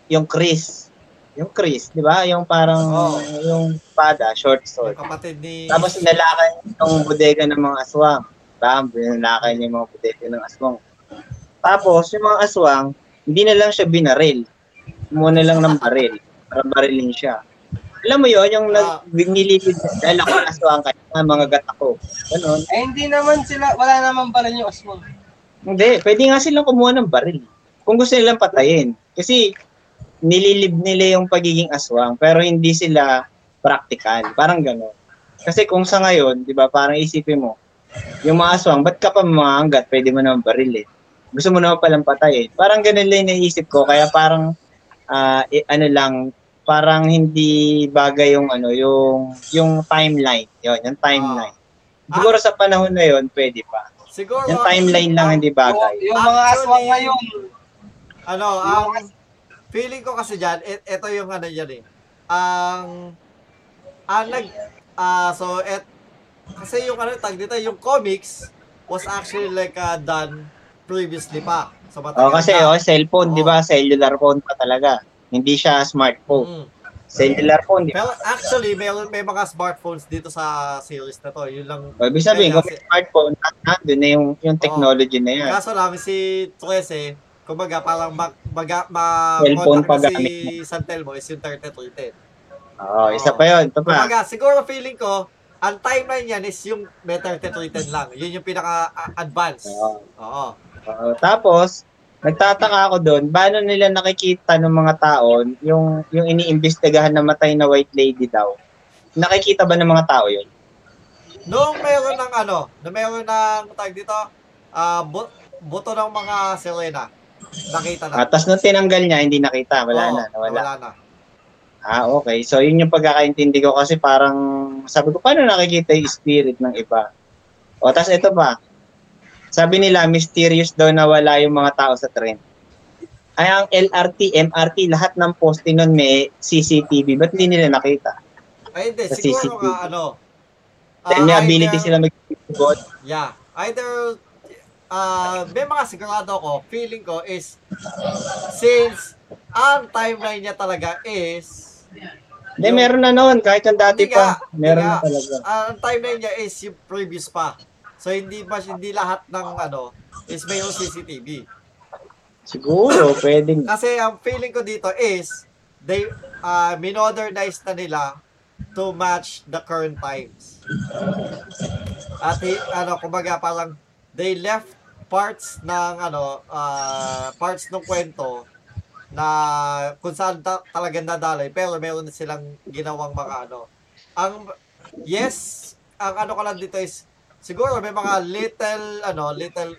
yung Chris. Yung Chris, di ba? Yung parang, Oo. yung pada, short sword. Kapatid ni... Tapos nalakay yung bodega ng mga aswang. Bam, nalakay niya yung mga bodega ng aswang. Tapos, yung mga aswang, hindi na lang siya binaril. Kumuha na lang ng baril. Para barilin siya. Alam mo yon yung Ah. nag nililid dahil ako aswang kaya mga gata ko. Ganon. Eh, hindi naman sila, wala naman pala yung aswang. Hindi, pwede nga silang kumuha ng baril. Kung gusto nilang patayin. Kasi nililib nila yung pagiging aswang pero hindi sila practical. Parang gano'n. Kasi kung sa ngayon, di ba, parang isipin mo, yung mga aswang, ba't ka pa mamanggat? Pwede mo naman baril eh. Gusto mo naman palang patayin. Parang ganun lang yung naisip ko. Kaya parang, ah, eh, ano lang, parang hindi bagay yung ano, yung yung timeline. Yun, yung timeline. Siguro sa panahon na yun, pwede pa. Siguro... Yung timeline lang hindi bagay. Yung, yung mga aswang ngayon, Ano, ang feeling ko kasi dyan, et, ito yung ano yan eh. Ang, ang nag, ah, so, et, kasi yung ano, tag dito, yung comics was actually like uh, done previously pa. So, Oh, kasi na. oh, cellphone, Oo. 'di ba? Cellular phone pa talaga. Hindi siya smartphone. Mm. Cellular phone, di ba? Pero actually, may, may mga smartphones dito sa series na to. Yun lang. Oh, ibig sabihin, kung may smartphone, nandun na yung, yung technology na yan. Kaso lang, si Trece, kumbaga, parang mag, mag, ma, Cellphone pa si Santelmo is yung 3310. Oo, isa pa yun. Ito pa. Kumbaga, siguro feeling ko, ang timeline yan is yung may 3310 lang. Yun yung pinaka-advance. Oo. Oo. Oo. tapos, nagtataka ako doon, paano nila nakikita ng mga tao yung, yung iniimbestigahan na matay na white lady daw? Nakikita ba ng mga tao yun? Nung meron ng ano, nung meron ng, tag dito, ah bu- buto ng mga sirena, nakita na. Ah, tapos nung tinanggal niya, hindi nakita. Wala Oo, na, nawala. Wala na. Ah, okay. So, yun yung pagkakaintindi ko kasi parang, sabi ko, paano nakikita yung spirit ng iba? O, tas ito pa. Sabi nila, mysterious daw na wala yung mga tao sa train. Ay, ang LRT, MRT, lahat ng poste nun may CCTV. Ba't hindi nila nakita? Ay, hindi. Sa Siguro CCTV. nga, ano, Then may ah, ability either- sila mag-good. Yeah. Either, uh, may mga sigurado ko, feeling ko is, since ang timeline niya talaga is, Hindi, meron na noon. Kahit yung dati Hindi nga, pa. Meron hindi na nga. talaga. ang timeline niya is yung previous pa. So, hindi ba, hindi lahat ng, ano, is may yung CCTV. Siguro, pwedeng. Kasi ang feeling ko dito is, they, uh, minodernize na nila to match the current times. At ano, kumbaga parang they left parts ng ano, uh, parts ng kwento na kung saan ta- talaga nadalay pero meron silang ginawang mga ano. Ang yes, ang ano ko lang dito is siguro may mga little ano, little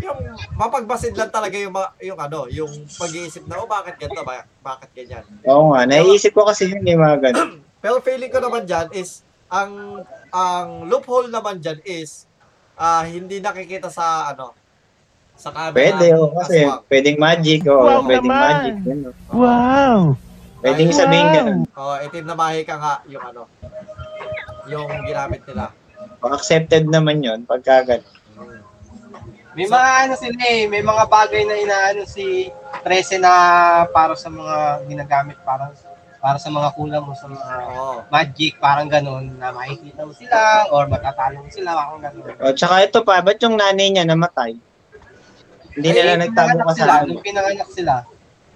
yung mapagbasid lang talaga yung yung ano, yung pag-iisip na oh bakit ganito, bakit, bakit ganyan. Oo nga. Naiisip ko kasi yun yung mga ganun. Pero feeling ko naman dyan is, ang ang loophole naman dyan is, ah hindi nakikita sa ano, sa camera. Pwede, oh, kasi aswang. pwedeng magic, oh, Wow pwedeng naman. magic. Yun, oh. Wow! Pwedeng sabihin Wow. ganun. Oh, itim na mahika nga yung ano, yung ginamit nila. Oh, accepted naman yun pagka ganun. may mga ano sila eh, may mga bagay na inaano si Trece na para sa mga ginagamit para para sa mga kulang mo sa mga Oo. magic, parang ganun, na makikita mo sila or matatalo mo sila, parang ganun. Oh, tsaka ito pa, ba't yung nanay niya namatay? Hindi nila nagtago ka sila, sa. Nung pinanganak sila,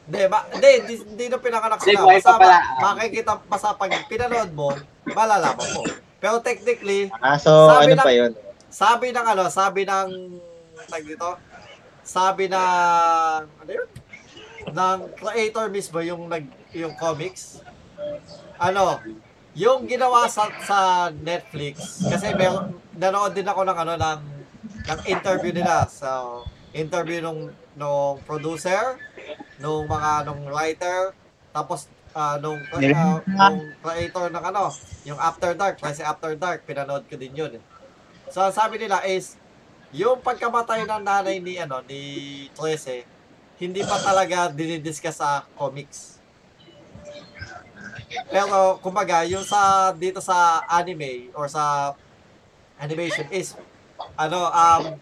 Hindi, ma- hindi, hindi, hindi na pinanganak Hindi, sila. pa Basta pala. ma- makikita, basta pag pinanood mo, malalaman mo. Pero technically, Ah, so Sabi ano ng- pa yun? sabi ng ano, sabi ng tag dito, sabi na ano yun? ng creator mismo yung nag yung comics. Ano, yung ginawa sa sa Netflix kasi meron nanood din ako ng ano ng ng interview nila. So, interview nung nung producer, nung mga nung writer, tapos ah, nung ah, nung creator ng ano, yung After Dark, kasi After Dark pinanood ko din yun. So, ang sabi nila is, yung pagkamatay ng nanay ni, ano, ni Trece, hindi pa talaga dinidiscuss sa comics. Pero, kumbaga, yung sa, dito sa anime or sa animation is, ano, um,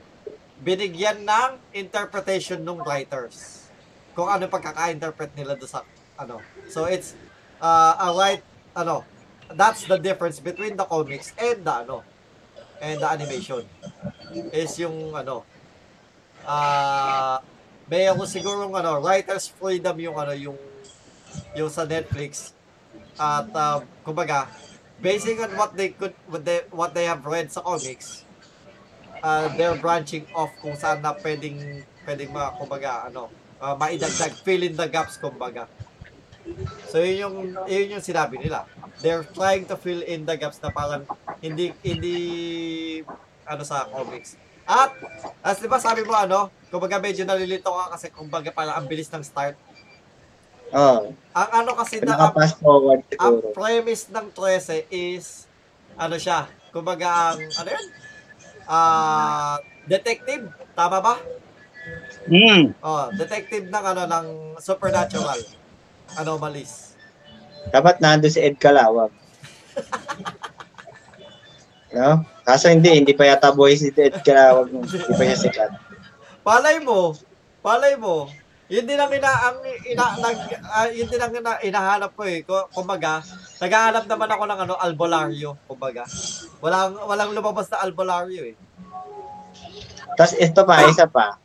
binigyan ng interpretation ng writers. Kung ano pagkaka-interpret nila do sa, ano. So, it's, uh, a right, ano, that's the difference between the comics and the, ano, and the animation. Is yung, ano, ah, may ako sigurong, ano, writer's freedom yung, ano, yung, yung sa Netflix. At, uh, kumbaga, basing on what they could, what they, what they have read sa comics, uh, they're branching off kung saan na pwedeng, pwedeng mga, kumbaga, ano, uh, maidagdag, fill in the gaps, kumbaga. So, yun yung, yun yung sinabi nila. They're trying to fill in the gaps na parang hindi, hindi, ano sa comics. At, as di ba sabi mo, ano, kumbaga medyo nalilito ka kasi kumbaga parang ang bilis ng start. Oh, Ang ano kasi na, ang, ang premise ng 13 is, ano siya, kumbaga ang, ano yun? Ah, detective, tama ba? Hmm. Oh, detective ng ano ng supernatural anomalies. Dapat nando si Ed Kalawag. no? Kaso hindi, hindi pa yata boy si Ed Kalawag. Hindi pa siya sikat. Palay mo, palay mo. Yun din ang ina ang ina nag ah, yun din ang ina, inahanap ko eh. Kumbaga, naghahanap naman ako ng ano albularyo, kumbaga. Walang walang lumabas na albularyo eh. Tapos ito pa, isa pa.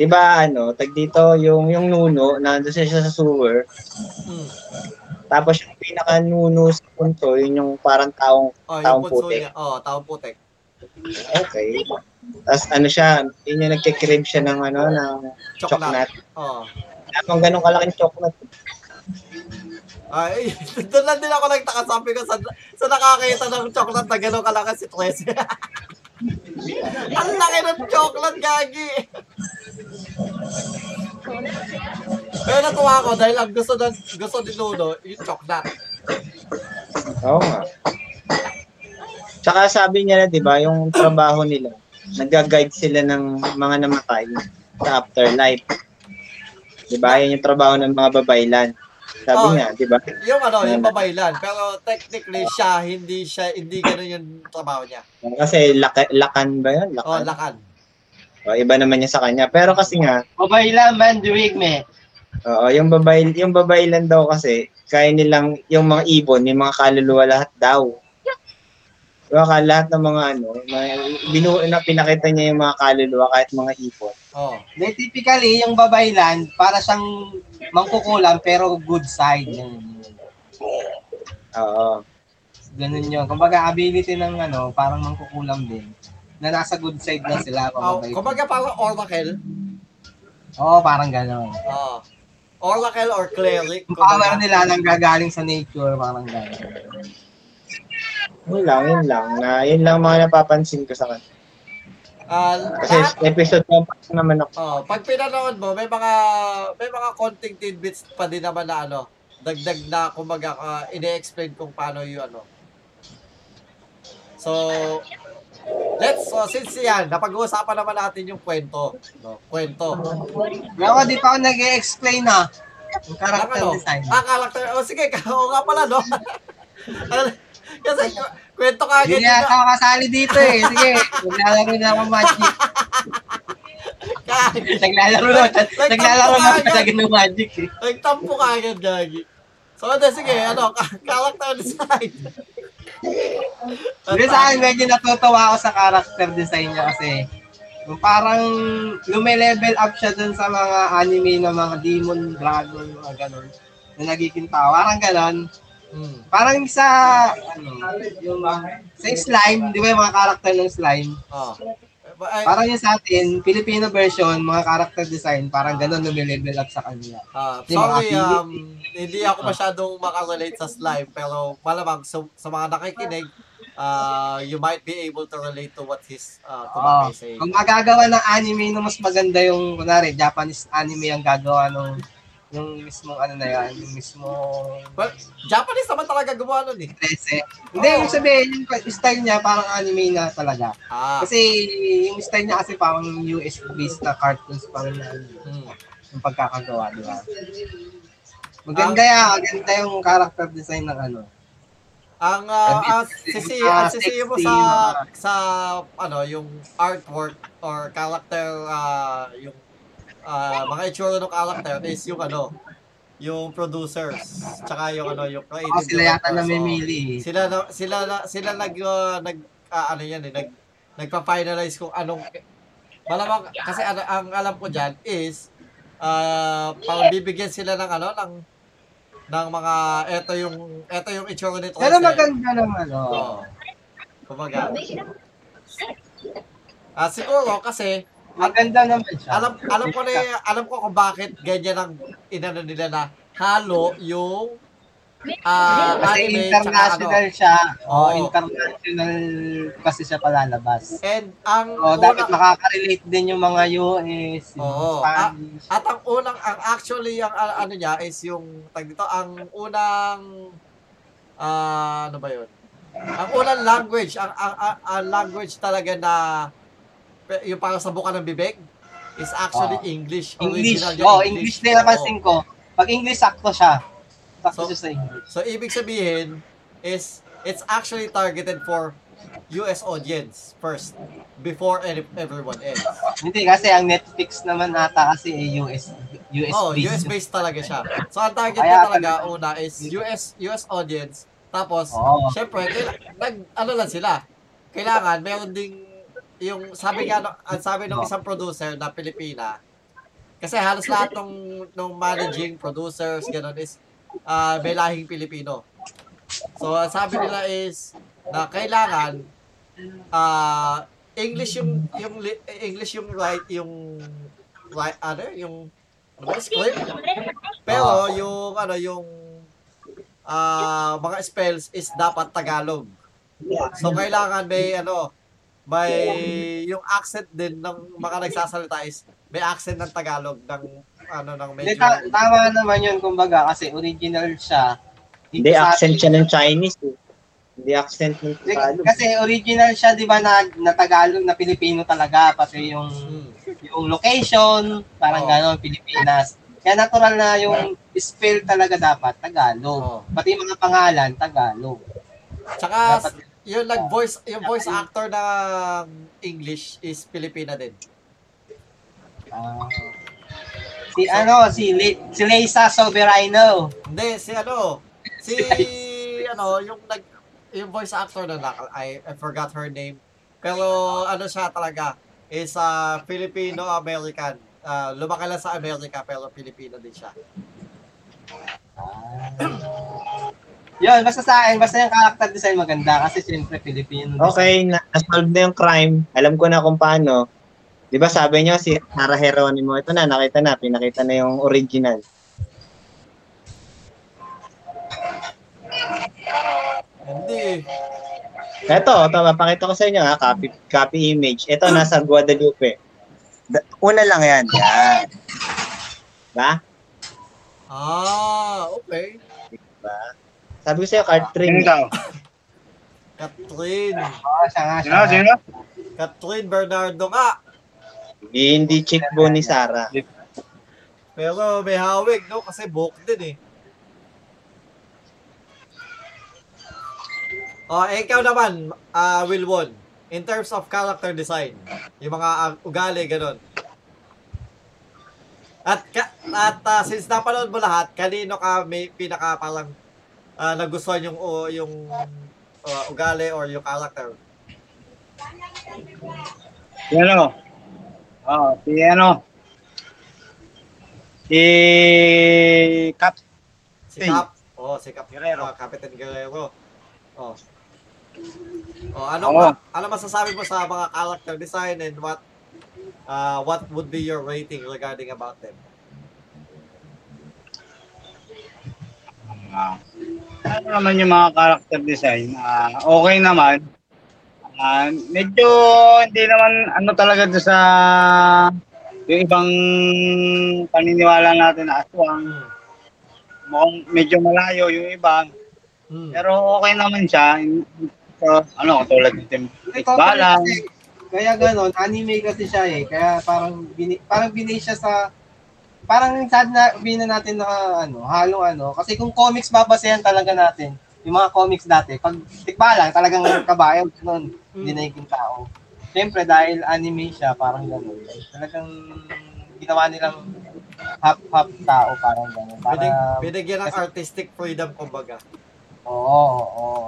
'Di ba ano, tag dito yung yung nuno nandoon siya sa sewer. Hmm. Tapos yung pinaka nuno sa punto, yun yung parang taong Oh, Taong putik. niya. Oh, taong putek. okay. Tapos ano siya, yun yung nagkikrib siya ng ano, ng Chocolate. Oh. Kung ganun kalaking chocolate. Ay, doon lang din ako nagtaka sabi ko sa, sa nakakita ng chocolate na gano'n kalaki si Tracy. Ang laki ng chocolate, gagi. Pero natuwa ako dahil ang gusto, ng, gusto ni Nuno, yung chocolate. Oo nga. Tsaka sabi niya na, di ba, yung trabaho nila, nag-guide sila ng mga namatay sa afterlife. Di ba? Yan yung trabaho ng mga babaylan. Sabi Oh. niya, di ba? Yung ano, yung babaylan. Pero technically siya, hindi siya, hindi gano'n yung trabaho niya. Kasi laka, lakan ba yun? Oh, Lakan. lakan. O, iba naman niya sa kanya. Pero kasi nga, Mabay lang man, duwig me. oo, yung babay, yung babaylan daw kasi, kaya nilang, yung mga ibon, yung mga kaluluwa lahat daw. Diba, ka- lahat ng mga ano, mga, binu, na pinakita niya yung mga kaluluwa kahit mga ibon. Oh. De, typically, yung babaylan, para siyang mangkukulam pero good side. Yun. Oo. Ganun yun. Kumbaga, ability ng ano, parang mangkukulam din. Na nasa good side na sila. Oh, Mababait. kumbaga parang oracle. Oo, parang gano'n. Oh. Oracle or cleric. Yung power kumbaga. nila nang gagaling sa nature, parang gano'n. Yun lang, yun lang. Na, yun lang mga napapansin ko sa kanya. Ah, Kasi lahat, episode na pa naman ako. oh, pag pinanood mo, may mga may mga konting tidbits pa din naman na ano, dagdag na kumbaga uh, ine-explain kung paano yung ano. So, let's so since yan, napag-uusapan naman natin yung kwento, no? Kwento. Ako, di pa ako nag-explain na. Yung Ang character ano? design. Ah, character. Oh, sige, oo nga pala, no? Kasi kwento ka agad Hindi na ako kasali dito eh. Sige, maglalaro na ako magic. na. Naglalaro na, naglalaro na ako talaga ng magic eh. Nagtampo ka agad, Gagi. So, ade, sige, ano, character design. Hindi sa akin, medyo natutuwa ako sa character design niya kasi parang lume-level up siya dun sa mga anime ng mga demon, dragon, mga ganun. Na nagiging tao. Parang ganon. Hmm. Parang sa, ano, yung sa slime, di ba yung mga character ng slime? Oh. Ay, Parang yung sa atin, Filipino version, mga character design, parang ganon lume-level up sa kanila. ah, ba? sorry, um, hindi ako masyadong makarelate sa slime, pero malamang sa, sa mga nakikinig, uh, you might be able to relate to what his uh, Oo. Tumake saying. Kung magagawa ng anime na mas maganda yung, kunwari, Japanese anime ang gagawa nung yung mismong ano na yan, yung mismong Well, Japanese naman talaga gumawa nun eh. 13. Hindi, yung sabihin, yung style niya parang anime na talaga. Ah, Kasi yung style niya kasi parang US based na cartoons parang na hmm. yung pagkakagawa, di ba? Maganda yan, maganda yung character design ng ano. Ang uh, Ang- sisi ah, ang sisi mo sa sa ano yung artwork or character ah, yung ah, mga itsura ng character is yung ano yung producers tsaka yung ano yung creative Oh, sila yata. So, namimili. sila na, sila na, sila nag ah, nag ah, ano yan eh nag nagpa-finalize kung anong malamang kasi ano, ang alam ko diyan is ah parang bibigyan sila ng ano ng ng mga eto yung eto yung itsura nito Pero maganda naman, oh. Kumbaga. Ah, siguro kasi Maganda naman siya. alam alam ko na alam ko kung bakit ganyan ang inano nila na halo yung ah Kasi anime international tsaka siya. Oo. Oh, international kasi siya palalabas. ano. And ang Oh, dapat una- makaka-relate din yung mga US, yung Oo. Spanish. at ang unang ang actually ang ah, ano niya is yung tag dito ang unang ah ano ba yun? Ang unang language, ang, ang, ang, ang language talaga na yung parang sa buka ng bibig is actually Oo. English. English. Oh, English din napansin ko. Pag English, sakto siya. Sakto So- siya sa English. So, ibig sabihin is it's actually targeted for US audience first before any, everyone else. Hindi, kasi ang Netflix naman ata kasi eh, US, US Oh, based. US based talaga siya. So, ang target niya talaga una is US US audience. Tapos, Oo. syempre, kaila- nag, ano lang sila. Kailangan, meron ding yung sabi nga, ang sabi ng isang producer na Pilipina, kasi halos lahat ng, ng managing producers, ganun, is ah may lahing Pilipino. So, ang sabi nila is, na kailangan, ah English yung, yung, li- English yung right, yung, right, ano, yung, ano, ba, script. Pero, yung, ano, yung, ah mga spells is dapat Tagalog. So, kailangan may, ano, may, yung accent din ng mga nagsasalita is, may accent ng Tagalog, ng, ano, ng medyo, ta- tama naman yun, kumbaga, kasi original siya. Hindi, accent siya ng Chinese. Eh. Hindi accent ng Tagalog. Kasi original siya, di ba, na, na Tagalog, na Pilipino talaga, pati yung Hmm. yung location, parang Oo. gano'n, Pilipinas. Kaya natural na yung spell talaga dapat, Tagalog. Oo. Pati yung mga pangalan, Tagalog. Tsaka, Dapat- yung nag-voice, yung voice actor ng English is Pilipina din. Ah. si ano, si, Le, si Leisa Soberano. Hindi, si ano, si, ano, yung nag, yung voice actor na na, I, I forgot her name. Pero, ano siya talaga, is a Filipino-American. Ah, lumaki lang sa Amerika, pero Pilipino din siya. Yun, basta sa akin, basta yung character design maganda kasi siyempre Filipino. Okay, na- na-solve na yung crime. Alam ko na kung paano. Di ba sabi niyo si Sarah Geronimo, ito na, nakita na, pinakita na yung original. Hindi. Ito, ito, papakita ko sa inyo ha, copy, copy image. Ito, nasa Guadalupe. Da- Una lang yan. Yan. Ba? Ah, okay. Diba? Sabi ko sa'yo, card Sino 3. daw? Catherine. Oo, siya nga, siya Sino? nga. Sino? Catherine Bernardo nga. Hindi chick bone ni Sarah. Pero may hawig, no? Kasi buhok din eh. Oh, eh, ikaw naman, ah Wilwon, in terms of character design, yung mga ah, ugali, ganun. At, ka, at ah, since napanood mo lahat, kanino ka may pinaka parang ah, nagustuhan yung, o, yung ah, ugali or yung character? Ano? Oo, si ano? Si Cap. Si. Cap. Oh, si Cap. Guerrero. Oh, Captain Guerrero. Oh. Oh, ano Oo. ba, ano masasabi mo sa mga character design and what uh, what would be your rating regarding about them? Ah, ano naman yung mga character design? Ah, okay naman. Ah, medyo hindi naman ano talaga doon sa yung ibang paniniwala natin na aswang. Mukhang medyo malayo yung iba. Hmm. Pero okay naman siya. So, ano, katulad ng Tim Balang. kasi, kaya gano'n, anime kasi siya eh. Kaya parang, bini, parang binay siya sa parang sad na bina natin na ano, halong ano. Kasi kung comics babasehan talaga natin, yung mga comics dati, pag tikba lang, talagang kabayan, ganun, hindi na yung tao. Siyempre, dahil anime siya, parang gano'n. Talagang ginawa nilang half-half tao, parang gano'n. Para, Binig, binigyan ng artistic freedom, kumbaga. oo, oo, oo.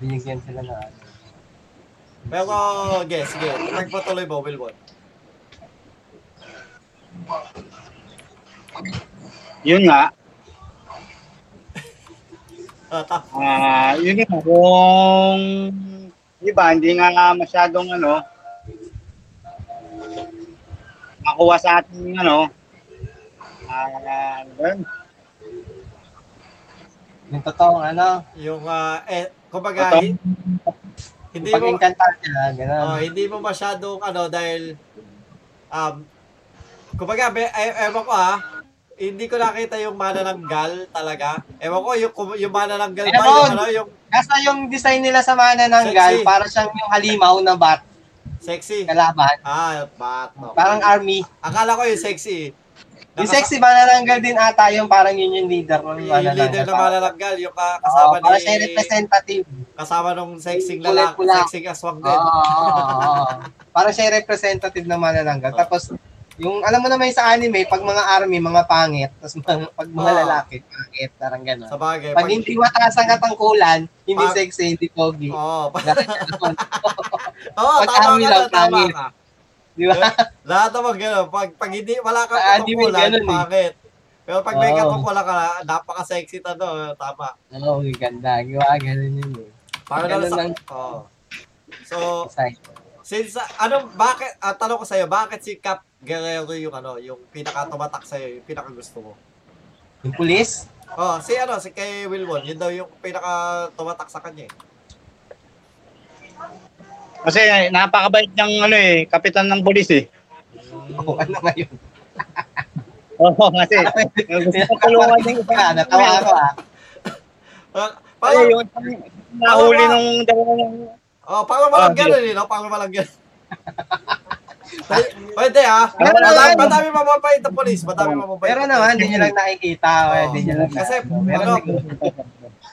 Binigyan sila na ano. Pero, guess, sige. Nagpatuloy mo, Wilbon. Yun nga, Ah, Ah, yun nga, kung iba, hindi nga masyadong ano, makuha sa ating ano, ah, uh, Yung totoong ano, yung, ah, eh, kumbaga, Totoo. hi- hindi mo, niya, gano'n. oh, hindi mo masyadong, ano, dahil, um, kumbaga, eh, ewan ko ah, hindi ko nakita yung manananggal talaga. Ewan ko, yung, yung manananggal ba, Meron. yung, ano, yung Kasa yung design nila sa mana ng Sexy. para siyang yung halimaw na bat, sexy. kalaban. Ah, bat, no. Parang army. Akala ko yung sexy. Yung Nakasa- sexy manananggal din ata yung parang yun yung leader ng Yung leader manananggal. na manananggal, yung ka- kasama para ni, siya yung representative. kasama nung sexing Kulay lalaki, sexing aswang Oo, din. oo, oo. Parang siya yung representative ng manananggal. Tapos, yung alam mo naman sa anime, pag mga army, mga pangit. Tapos mga, pag mga Oo. lalaki, pangit. Parang gano'n. Sa bagay. Pag hindi mataas ang katangkulan, hindi Pag- sexy, hindi pogi. Oo, oh, ganun. oh, Pag tama army ka lang, tama pangit. ka. Di ba? Lahat naman gano'n. Pag, pag hindi, wala kang katungkulan, eh. pangit. Pero pag may Oo. katungkulan ka na, napaka-sexy ano, tama. Oo, oh, ganda. Gawa, ganun yun eh. Parang lang sa... lang. Oo. So, since, uh, ano, bakit, ah, tanong ko sa'yo, bakit si Cap Guerrero yung ano, yung pinaka-tumatak sa'yo, yung pinaka-gusto mo? Yung pulis, Oh, si ano, si kay Wilwon, yun daw yung pinaka-tumatak sa kanya eh. kasi napakabait ng ano eh, kapitan ng polis eh. oh, ano ngayon? Oo, kasi gusto ko tulungan yung Ah, natawa ako ah. Ah, Ay, parang, yung nahuli nung dalawang oh, parang walang Ah, gano'n eh, no? Parang walang gano'n. Pwede ah. Pero Madami, naman- madami mamabait na polis. Madami mamabait. Pero na naman, hindi nyo lang nakikita. Hindi nyo lang Kasi, ano,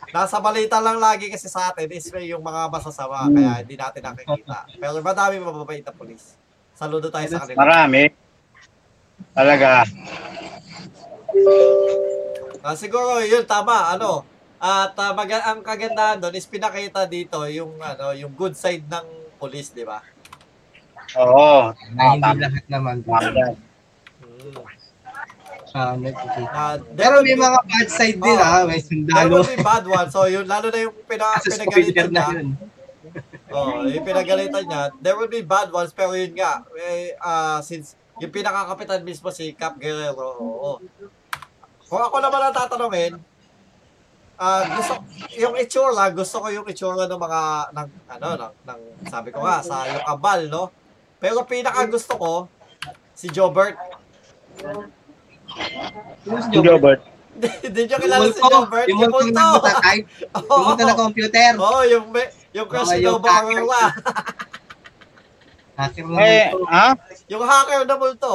Nasa balita lang lagi kasi sa atin is may yung mga masasama, Hmm. kaya hindi natin nakikita. Pero madami mababait na polis. Saludo tayo sa kanila. marami. Talaga. Ah, siguro yun tama ano. At ah, maga- ang kagandahan doon is pinakita dito yung ano, yung good side ng police, di ba? Oo. na hindi lahat naman. Tama. Ah, Ah, Pero there may will be- mga bad side din Oo. ah. May there sundalo. will be bad one. So yun lalo na yung pina, pinagalitan na niya. yun. Oh, yung pinagalitan niya, there will be bad ones pero yun nga, eh, ah, since yung pinakakapitan mismo si Cap Guerrero, oo. Kung ako naman ang tatanungin, ah gusto yung itsura, gusto ko yung itsura ng mga ng ano ng, ng sabi ko nga sa yung kabal, no? Pero pinaka gusto ko si Jobert. Si Jobert. Hindi niyo kilala si Jobert, yung multo na matatype, yung multo na computer. Oo, yung yung crush ni Arwa. Hacker na Eh, multo. ha? Yung hacker na multo.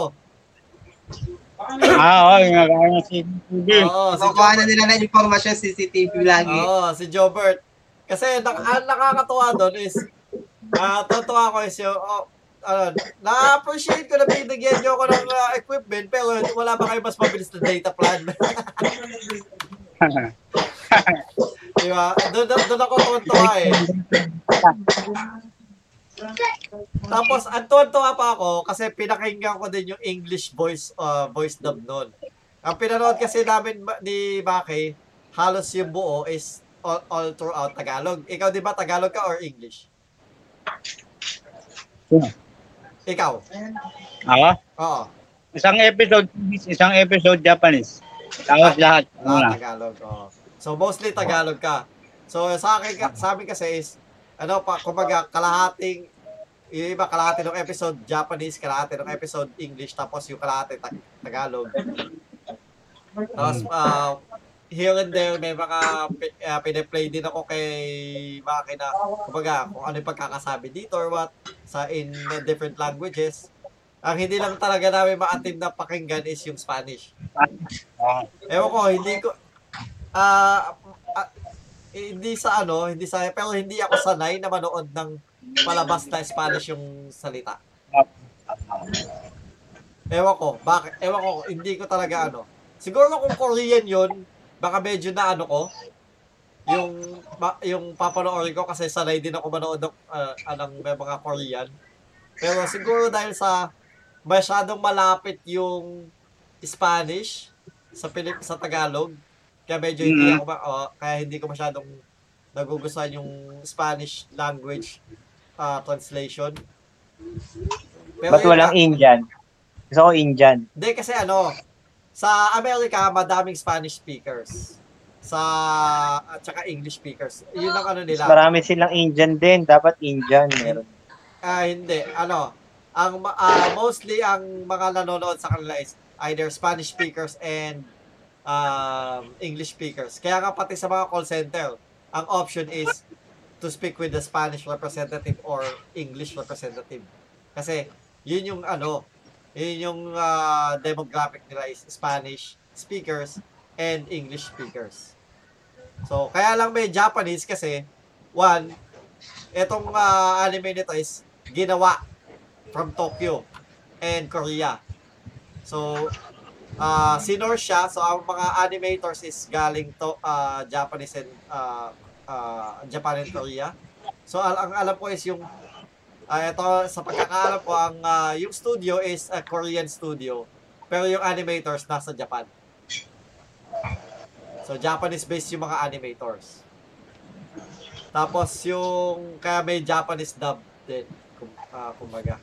Ah, oo, yung nagkakaroon ng CCTV. Oo, si Kukuha na nila ng informasyon CCTV lagi. Oo, si Jobert. Kasi nak ang nakakatuwa doon is, ah, totoo ko is yung, oh, ano, na-appreciate ko na binigyan niyo ako ng ah, equipment, pero wala ba kayo mas mabilis na data plan? Di ba? Doon, doon, ako tuwan eh. Tapos, ang tuwan-tuwa pa ako kasi pinakinggan ko din yung English voice uh, voice dub noon. Ang pinanood kasi namin ni Maki, halos yung buo is all, all throughout Tagalog. Ikaw di ba Tagalog ka or English? Sino? Ikaw? Ako? Oo. Isang episode, isang episode Japanese. Tapos lahat. Lahat Una. Tagalog. Oo. So mostly Tagalog ka. So sa akin sa amin kasi is ano pa kumbaga kalahating yung iba kalahati ng episode Japanese, kalahati ng episode English, tapos yung kalahati ta- Tagalog. Tapos uh, here and there may mga uh, pine-play din ako kay Maki na kumbaga kung ano yung pagkakasabi dito or what sa in different languages. Ang hindi lang talaga namin maatim na pakinggan is yung Spanish. Ah, Ewan ko, hindi ko, ah, ah, hindi sa ano, hindi sa, pero hindi ako sanay na manood ng palabas na Spanish yung salita. Ewan ko, bakit, ewan ko, hindi ko talaga ano. Siguro kung Korean yun, baka medyo na ano ko, yung, ba, yung papanoorin ko kasi sanay din ako manood ng, uh, ng may mga Korean. Pero siguro dahil sa masyadong malapit yung Spanish sa Pilip sa Tagalog, kaya medyo hindi Mhm. ako ma- oh, kaya hindi ko masyadong nagugustuhan yung Spanish language ah, translation. Ba't yun walang nga- Indian? Gusto ko Indian. hindi kasi ano, sa Amerika madaming Spanish speakers. Sa at saka English speakers. Yun ang ano nila. Marami silang Indian din. Dapat Indian meron. Ah, hindi. Ano, ang ah, mostly ang mga nanonood sa kanila is either Spanish speakers and um, English speakers. Kaya nga pati sa mga call center, ang option is to speak with the Spanish representative or English representative. Kasi yun yung ano, yun yung ah, demographic nila is Spanish speakers and English speakers. So, kaya lang may Japanese kasi one, etong ah, anime nito is ginawa from Tokyo and Korea. So, uh, sinor siya. So, ang mga animators is galing to ah, Japanese and ah, ah, Japan and Korea. So, al- ang alam ko is yung ah, ito, sa pagkakaalam ko, ang ah, yung studio is a Korean studio. Pero yung animators nasa Japan. So, Japanese-based yung mga animators. Tapos yung kaya may Japanese dub din, kum, ah, kumbaga.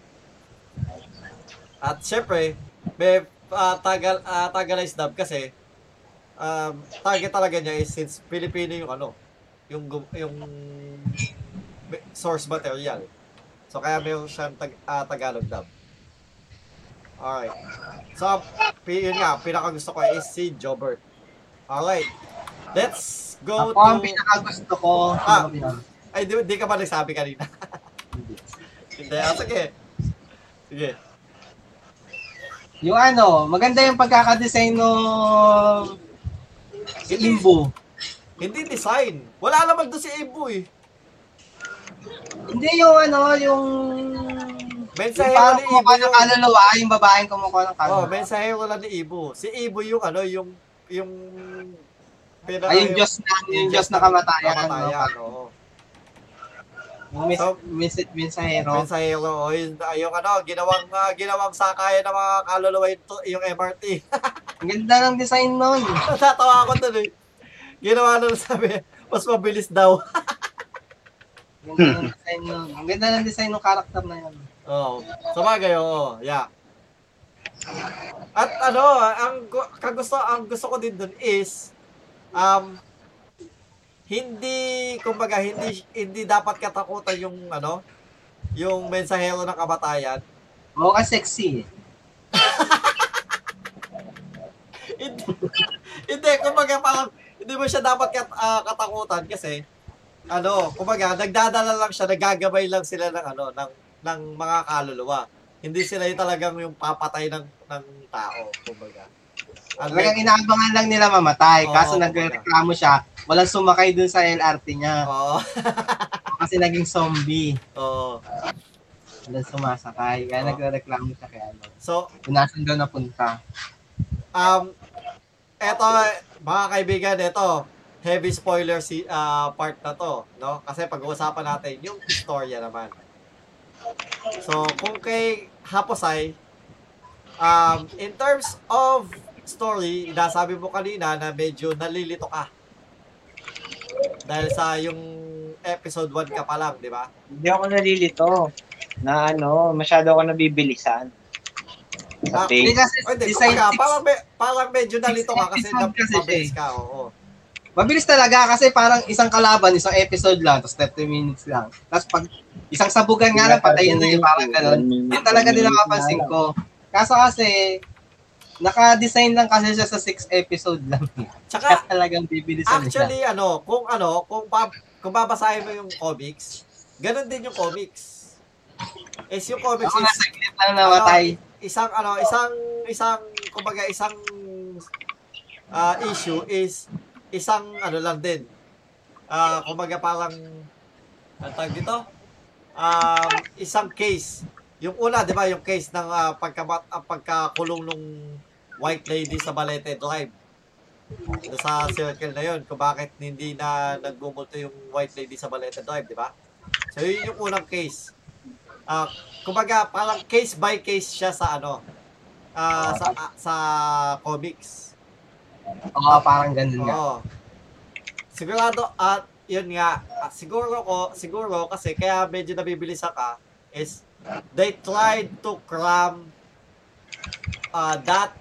At syempre, may uh, tagal uh, Tagalized dub kasi um, target talaga niya is since Filipino yung ano, yung yung source material. So kaya mayroon siyang tag, ah, Tagalog dub. Alright. So, yun nga, pinaka gusto ko is si Jobert. Alright. Let's go Ako ang to... pinakagusto ko. Ah. Ano Ay, di, di ka ba nagsabi kanina? Hindi. Ah, sige. Sige. Yung ano, maganda yung pagkakadesign ng si Imbo. Hindi design. Wala naman doon si Ibu eh. Hindi yung ano, yung... Mensahero Yung parang ni Ibu kumukuha ng yung... kaluluwa, yung babaeng kumukuha ng Oh, kaluluwa. mensahero lang ni Ibu. Si Ibu yung ano, yung... Yung... Pina, Ay, yung Diyos na, yung Diyos na kamatayan. Kamatayan, no? oo. Yung mis, So, mis, mensahero. Mensahero, oh, yung, yung ano, ginawang, ah, ginawang sakayan ng mga kaluluwa yung, yung MRT. Ang ganda ng design nun. Natatawa ako eh. Ginawa nung sabi, mas mabilis daw. Ang ganda ng design nun. Ang ganda ng design ng character na yun. Oo. Sa bagay, oo. Yeah. At ano, ang gu- kagusto ang gusto ko din dun is um hindi kumbaga hindi hindi dapat katakutan yung ano yung mensahero ng kamatayan. Oo, kasi sexy. eh. hindi, hindi kumbaga parang hindi mo siya dapat kat, ah, katakutan kasi ano, kumbaga nagdadala lang siya, nagagabay lang sila ng ano ng ng mga kaluluwa. Hindi sila yung talagang yung papatay ng ng tao, kumbaga. Unlike- Talagang inaabangan lang nila mamatay. Oo, Kaso nagreklamo siya, walang sumakay dun sa LRT niya. Oo. Kasi naging zombie. Oo. Walang sumasakay. Kaya Oo. nagreklamo siya kaya ano. So, Kung nasan daw napunta. um, eto, mga kaibigan, eto, heavy spoiler si ah, part na to, no? Kasi pag-uusapan natin yung istorya naman. So, kung kay Haposay, um, in terms of story, nasabi mo kanina na medyo nalilito ka. Dahil sa yung episode 1 ka pa lang, di ba? Hindi ako nalilito. Na ano, masyado ako nabibilisan. Sa Hindi take. kasi O, hindi, design kumbaga, parang, me- parang medyo nalito ka kasi eh. ka, oo. Mabilis talaga kasi parang isang kalaban, isang episode lang, tapos 30 minutes lang. Tapos pag isang sabugan nga lang, patayin na yun, parang gano'n. Yun talaga din napapansin ko. Kaso kasi, naka-design lang kasi siya sa 6 episode lang. Tsaka, Kaya talagang bibilisan siya. Actually, ano, kung ano, kung, pa, kung babasahin mo yung comics, ganun din yung comics. Is yung comics Ako is, nasa glit lang namatay. isang ano, isang isang kumbaga isang ah, issue is isang ano lang din. Ah, kumbaga parang ang tawag dito? Um, isang case. Yung una, 'di ba, yung case ng ah, pagka ah, pagkakulong nung white lady sa Balete Drive. Doon sa circle na yun, kung bakit hindi na nagbumulto yung white lady sa Balete Drive, di ba? So, yun yung unang case. Ah, kumbaga, parang case by case siya sa ano, ah, sa ah, sa comics. Oo, parang ganun nga. Oo. Sigurado at yun nga, ah, siguro ko, siguro kasi kaya medyo nabibilis ka is they tried to cram uh, that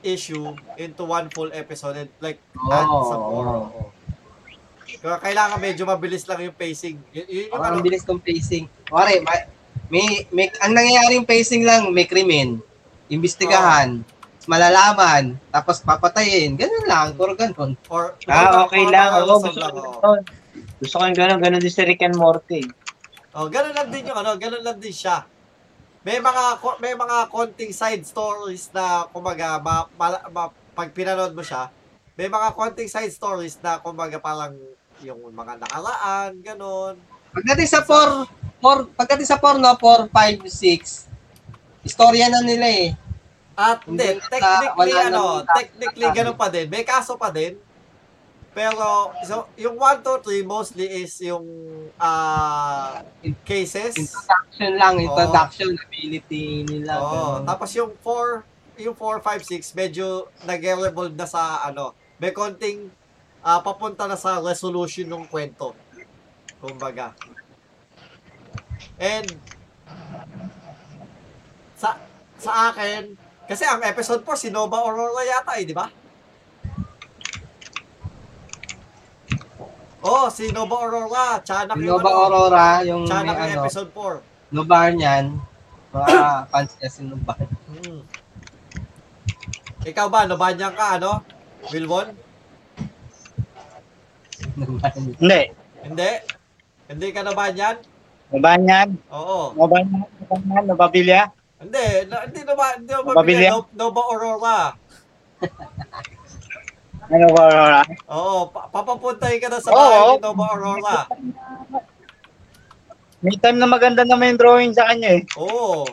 issue into one full episode and like add Oo, some more. Oo. Kaya kailangan medyo mabilis lang yung pacing. Y- yun yung Parang ano, bilis ng pacing. Pare, may, may, may, ang nangyayaring pacing lang, may krimen, imbestigahan, malalaman, tapos papatayin. Ganun lang, puro ganun. or, Ah, okay or- lang. Oo, or- gusto ko ganun. Gusto ko yung gano'n. Gano'n din si Rick and Morty. Oh, ganun lang din yung ano, ganun lang din siya. May mga may mga konting side stories na kumaga ma, ma- ma- pag pinanood mo siya, may mga konting side stories na kumaga parang yung mga nakaraan, ganun. Pagdating sa 4, 4 pagdating sa 4, no, 4, 5, 6, istorya na nila eh. At hindi, na- technically wala ano, technically ganun pa din. May kaso pa din. Pero so yung 1 2 3 mostly is yung ah cases. Introduction lang, introduction ability nila. Oo. ganun. Tapos yung 4, yung 4, 5, 6, medyo nag-revolve na sa ano, may konting ah, papunta na sa resolution ng kwento. Kumbaga. And sa sa akin, kasi ang episode 4 si Nova Aurora yata eh, di ba? Oh, si Nova Aurora, Chanak yung Nova ano, Aurora, yung Chanak may ano, episode 4. Nobar niyan, mga fans niya si Nobar. Hmm. Ikaw ba, Nobanyang ka, ano? Wilwon? Hindi. Hindi? Hindi ka Nobanyan? Mabanyan. Oo. Mabanyan. Mabanyan. Mababilya. Hindi, na, hindi Nova, hindi Nova, Nobabilia? Nova, Nova Aurora. Ano ba, Aurora? Oo, pa, papapuntahin ka na sa bahay ni Nova Aurora. May time na maganda na may drawing sa kanya eh. Oo.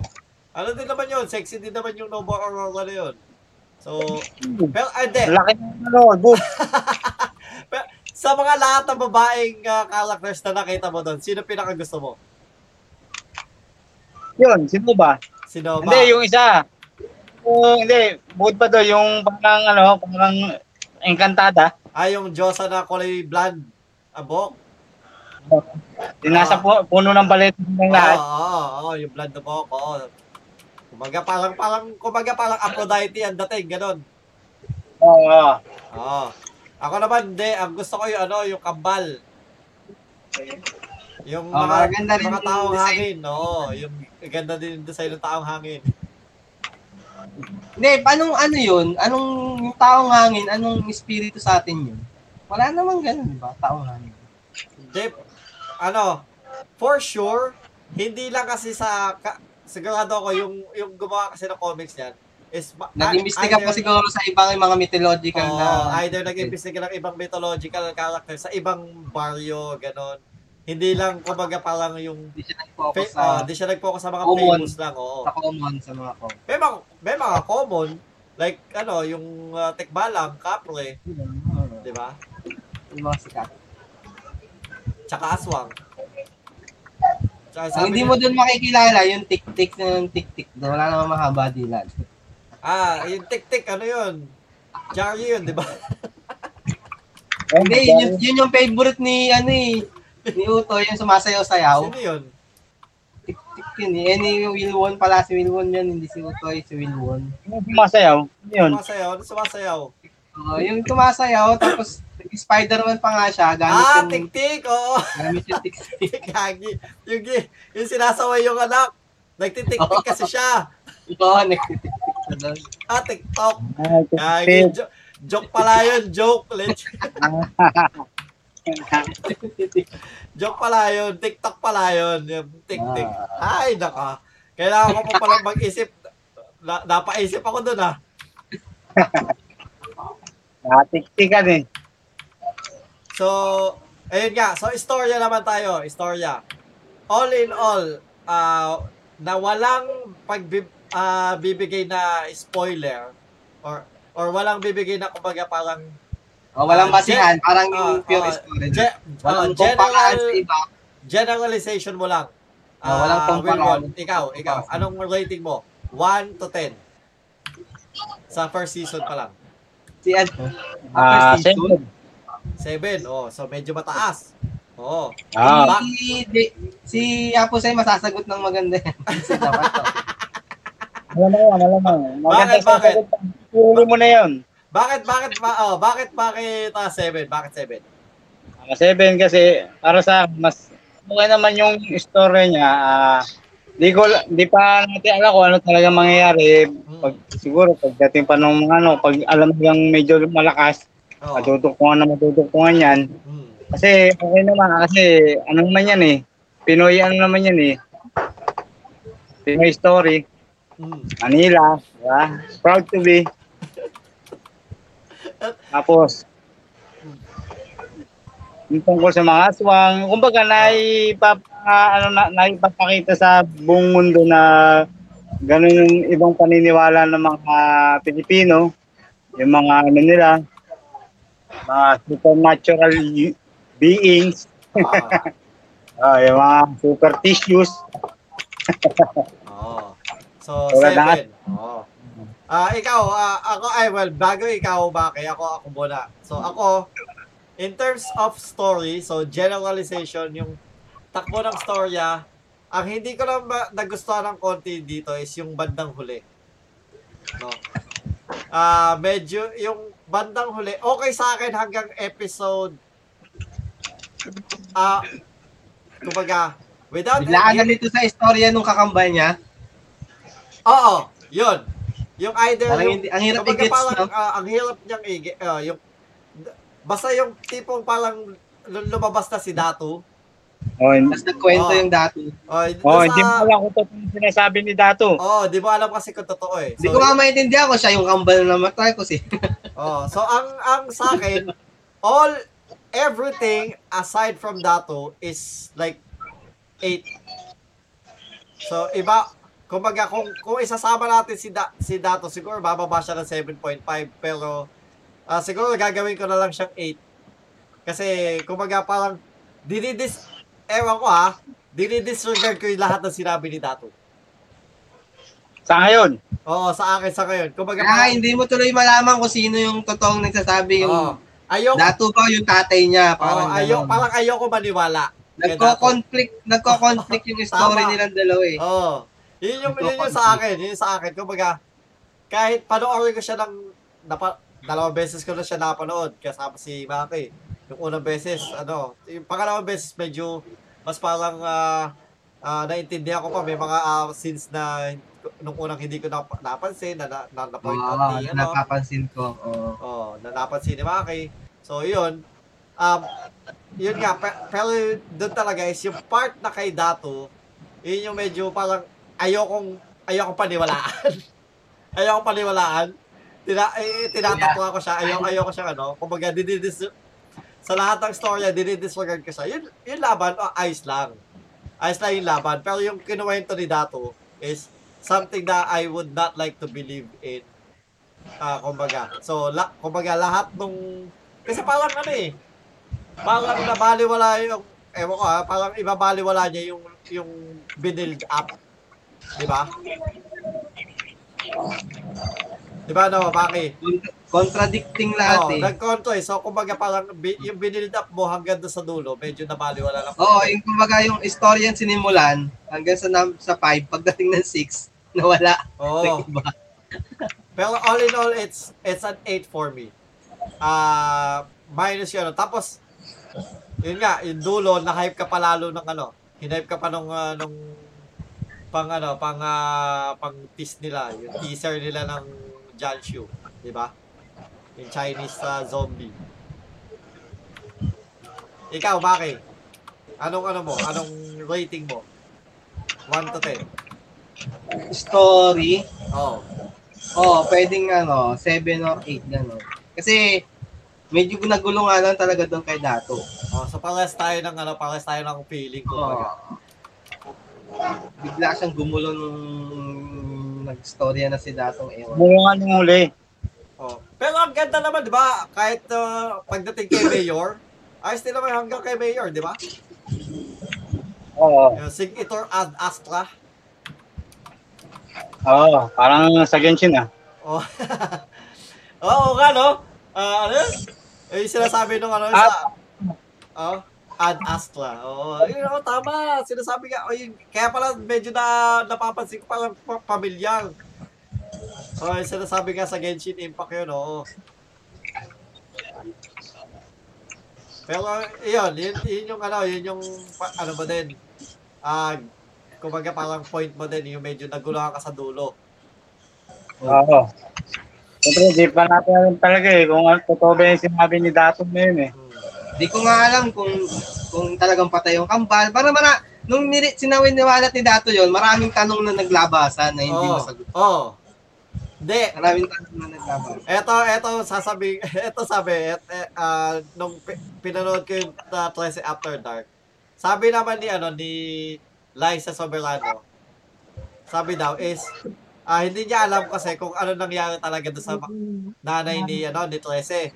Ano din naman yun? Sexy din naman yung Nova Aurora na yun. So, pero, ah, hindi. Laki ng ano, boob. Sa mga lahat ng babaeng ah, characters na nakita mo doon, sino pinaka gusto mo? Yun, sino ba? Si Nova. Hindi, yung isa. Yung, hindi, bukod pa doon, yung parang ano, parang engkantada. Ah, yung Diyosa na kulay blonde. Abok. Yung nasa pu- puno ng balet ng Oo, lahat. oo, oo, yung blood na buhok, oo. Kumaga parang, parang, kumaga parang Aphrodite ang dating, ganun. Oo. oo. Oo. Ako naman, hindi. Ang gusto ko yung ano, yung kambal. Yung Oh, mga, maganda rin mga taong design. hangin. Oo, yung ganda din yung design ng taong hangin. Hindi, anong ano yun? Anong yung taong hangin? Anong espiritu sa atin yun? Wala namang ganun, di ba? Taong hangin. Hindi, ano, for sure, hindi lang kasi sa, ka, sigurado ako, yung, yung gumawa kasi ng comics niyan, is, Nag-imbestiga pa siguro sa ibang mga mythological Oo, na... either nag-imbestiga ng ibang mythological character sa ibang baryo, ganon. Hindi lang, kumbaga, parang yung, Hindi siya fa- nag-focus sa, oh, di siya nag-focus sa mga Common. famous lang, oo. sa common, sa mga ko. May mga, may mga common, like, ano, yung uh, tekbalang, kapre, di ba? Yung mga sikat. Tsaka aswang. Tsaka Ang hindi niya- mo dun makikilala, yung tik-tik na yung tik-tik. doon. Wala namang mahaba dilan. Ah, yung tik-tik, ano yun? Jarry yun, di ba? Hindi, yun, yung- yun yung favorite ni, ano eh, ni Uto, yung sumasayaw-sayaw. Sino yun? Tik-tik yun eh. Eh, ni Wilwon pala, si Wilwon yun, hindi si Utoy, si Wilwon. Yung sumasayaw. Yun. Sumasayaw, ano sumasayaw? Oh, yung tumasayaw, tapos Spider-Man pa nga siya, gamit Ah, yung, tik-tik, oo. gamit yung tik-tik. Gagi. Yung, yung sinasaway yung anak. Nagtitik-tik kasi siya. Oo, nagtitik-tik na doon. Ah, TikTok. Ah, Gagi. Jo- joke pala yun. Joke. Leg- joke pala yun. TikTok pala yun. Yung tik-tik. Ay, naka. Kailangan ko pa pala mag-isip. na, napaisip ako dun ah. Nakatiktikan eh. So, ayun nga. So, istorya naman tayo. Istorya. All in all, ah na walang pagbib, ah, bibigay na spoiler or or walang bibigay na kumbaga parang Oh, walang Ah, basihan. Parang ah, pure ah, story. ge- Walang general sa iba. generalization mo lang. Ah, walang Ah, kumpara. Wilwon, ikaw, ikaw. Anong rating mo? 1 to 10. Sa first season pa lang. Si ano? Ah, season? seven. 7. Oh, so medyo mataas. Oh. Ah, Si, di, si Apo Say masasagot ng maganda yan. Kasi dapat to. alam mo, alam mo. Bakit, bakit? Tuloy mo na yun. Bakit bakit ba oh, bakit bakit 7? Bakit 7? Mga seven kasi para sa mas okay naman yung story niya. Ah, di ko di pa natin alam kung ano talaga mangyayari pag siguro pagdating pa ng mga ano pag alam yung medyo malakas Oh. matutukungan na matutukungan yan Hmm. kasi okay naman kasi ano naman yan eh Pinoy ano naman yan eh Pinoy story Hmm. Manila ba? proud to be tapos yung tungkol sa mga aswang, kumbaga naipap, ah, ano, na, naipapakita sa buong mundo na ganun yung ibang paniniwala ng mga Pilipino, yung mga ano nila, mga supernatural beings, Ah. ah, yung mga superstitious. Oh. So, Wala na. 7. Oh. Ah, ikaw, ah, ako ay well, bago ikaw ba kaya ako ako muna. So, ako in terms of story, so generalization yung takbo ng storya, ang hindi ko lang ba nagustuhan ng konti dito is yung bandang huli. No. Ah, medyo yung bandang huli, okay sa akin hanggang episode ah kumbaga without Biglaan na nito sa istorya nung kakambal niya. Oo, yun. Yung either Parang yung, hindi, ang hirap i-gets, parang, no? ah, ang hirap niyang i ah, yung basta yung tipong parang lu- lumabas na si Datu. Oh, hindi, Tapos nagkwento Oh. yung dati. Oh, oh, sa- hindi mo alam kung totoo yung sinasabi ni Dato. Oh, di mo alam kasi kung totoo eh. Hindi ko nga maintindihan ko siya yung kambal na namatay ko si. Oh, so ang ang sa akin all everything aside from Datu is like 8. So iba kumbaga kung kung isasama natin si da, si Dato siguro bababa siya ng 7.5 pero ah, siguro gagawin ko na lang siyang 8. Kasi kumbaga parang dinidis ewan ko ha, dinidisregard ko yung lahat ng sinabi ni Dato. Sa ngayon, Oo, sa akin sa ngayon. Kumbaga parang, hindi mo tuloy malaman kung sino yung totoong nagsasabi yung Oo. ayoko dato ba yung tatay niya. Parang Parang oh, ayaw, ganon. parang ayoko maniwala. Nagko-conflict, nagko-conflict yung story nilang dalawa eh. Oo. Oh, yun yung, yun yung sa akin. Yun yung sa akin. Kumbaga, kahit panoorin ko siya ng, napa, dalawang beses ko na siya napanood kasama si Maki. Yung unang beses, ano, yung pangalawang beses medyo mas parang ah ah, naintindihan ko pa may mga ah, scenes na nung unang hindi ko nap- napansin na na, na, na point out Oo, ni ano. napapansin ko. Oo. Oh, na napansin ni Maki. So, yun. Um, yun nga, pe- pero doon talaga is yung part na kay Dato, yun yung medyo parang ayokong, ayokong paniwalaan. ayokong paniwalaan. Tina, eh, tinatakwa ko siya, ayaw, ayoko siya, ano. Kumbaga, dididis, sa lahat ng storya, dinidisregard ko siya. Yun, yung laban, oh, ayos lang. Ayos lang yung laban. Pero yung kinuwento ni Dato is something that I would not like to believe in Ah, kumbaga. So, la, kumbaga lahat nung kasi parang ano eh. Parang nabaliwala yung ewan ko ha, parang ibabaliwala niya yung yung binild up. 'Di ba? 'Di ba no, Maki? Cont- Contradicting lahat Oh, eh. nagkonto eh. So, kumbaga parang bi- yung binild up mo hanggang doon sa dulo, medyo nabaliwala lang. Oo, yung kumbaga yung istorya yung sinimulan hanggang sa num- sa 5, pagdating ng 6, nawala. Oo. Nag-iba. Pero all in all, it's it's an 8 for me. Ah, minus yun. Tapos, yun nga, yung dulo, na-hype ka pa lalo ng ano. Hinype ka pa nung, ah, nung pang ano, pang, ah, pang tease nila. Yung teaser nila ng Janshu. Di ba? Yung Chinese ah, zombie. Ikaw, Maki. Anong ano mo? Anong rating mo? 1 to 10. Story, Oh. Oo, pwedeng ano, 7 or 8 gano'n. Kasi medyo nagulo nga lang talaga doon kay Dato. Oh, so pares tayo ng ano, pares tayo ng feeling ko. Oo. Bigla siyang gumulo nung nag-storya na si Datong Ewan. Bunga nung huli. Oh. Pero ang ganda naman, di ba? Kahit uh, pagdating kay Mayor, ayos din naman hanggang kay Mayor, di ba? Oo. Yung Sig Itor Ad Astra. Oo, parang sa Genshin ah. Oh. Oo nga, no? Ah, ano yun? Eh, sinasabi nung ano, sa... Oh, Ad Astra. Oo, yun ako, tama. Sinasabi nga, oh, yun, kaya pala medyo na napapansin ko parang pa- pamilyar. Oh, yung sinasabi nga sa Genshin Impact yun, oo. Pero, yun, yun, yun yung ano, yun yung, ano ba din, ah, kumbaga parang point mo din, yung medyo naguluhan ka sa dulo. Oo. Siyempre, di pa natin alam talaga eh kung ano, totoo ba yung sinabi ni Daton na yun eh. Hmm. Di ko nga alam kung kung talagang patay yung kambal. Para mara, nung niri, sinawin-niwalat ni Dato yon maraming tanong na naglabasan na hindi Oo. masagot. Oo. Hindi. Maraming tanong na naglabasan. Eto, eto, sasabi, eto sabi, et, eh, ah, nung pi- pinanood ko yung uh, 13 After Dark, sabi naman ni, ano, ni Liza Soberano, sabi daw is, ah, hindi niya alam kasi kung ano nangyari talaga doon sa nanay ni, ano, ni 13.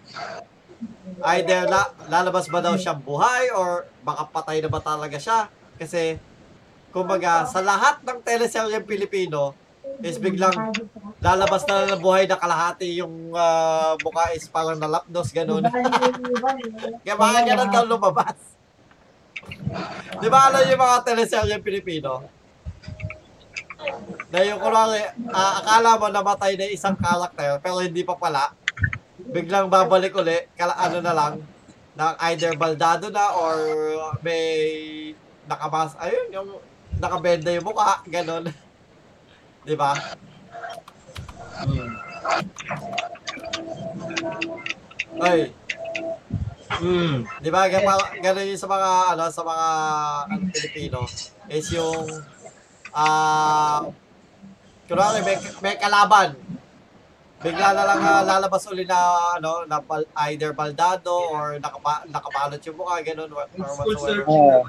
Either la, lalabas ba daw siyang buhay or baka patay na ba talaga siya. Kasi, kumbaga, sa lahat ng teleselyang Pilipino, is biglang lalabas na ng buhay na kalahati yung ah, mukha is parang nalapdos, ganun. Kaya baka ganun daw lumabas. Di ba alam yung mga teleserye Pilipino? Na yung kunwari, ah, akala mo namatay na isang karakter pero hindi pa pala. Biglang babalik uli, kala ano na lang, na either baldado na or may nakabas, ayun, yung nakabenda yung mukha, ganun. Di ba? Ay, Hmm. Di ba? Ganun, yung sa mga, ano, sa mga ano, Pilipino is yung, ah, kunwari, may, may kalaban. Bigla na lang ah, lalabas uli na, ano, na bal, either baldado or nakapa, nakabalot yung mukha, ganun, or, or whatsoever. Oo.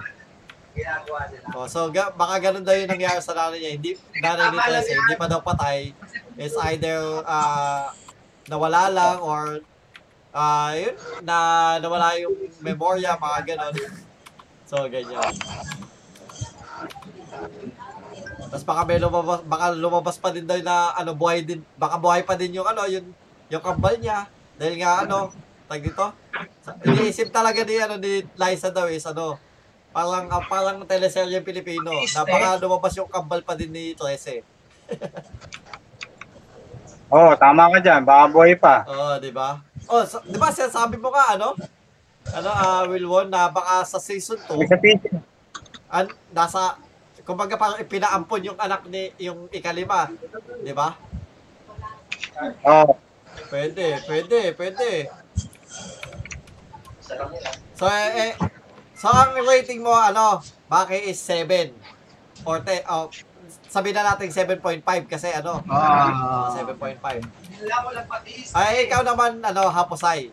Oh, so, ga, baka ganun daw yung nangyari sa nanay niya. Hindi, nanay ni Trece, hindi pa daw patay. Is either, ah, nawala lang or, ah, yun, na nawala yung memorya, mga ganun. so, ganyan. Tapos baka may lumabas, baka lumabas pa din daw na, ano, buhay din, baka buhay pa din yung, ano, yung, yung kambal niya. Dahil nga, ano, tag dito, iniisip talaga ni, ano, ni Liza daw is, ano, parang, ah, parang teleserye Pilipino, na baka lumabas yung kambal pa din ni Trece. Oo, tama ka dyan. Baka buhay pa. Oo, di ba? Oh, so, di ba sinasabi mo ka, ano? Ano, ah, Wilwon, na baka sa season 2, May sa teacher. an, nasa, kumbaga parang ipinaampon yung anak ni, yung ikalima. Di ba? Oo. Pwede, pwede, pwede. So, eh, eh, so ang rating mo, ano, Baki is 7. Or, te, oh, sabi na natin 7.5 kasi ano, Ah. 7.5. Ay, ikaw naman, ano, Haposay.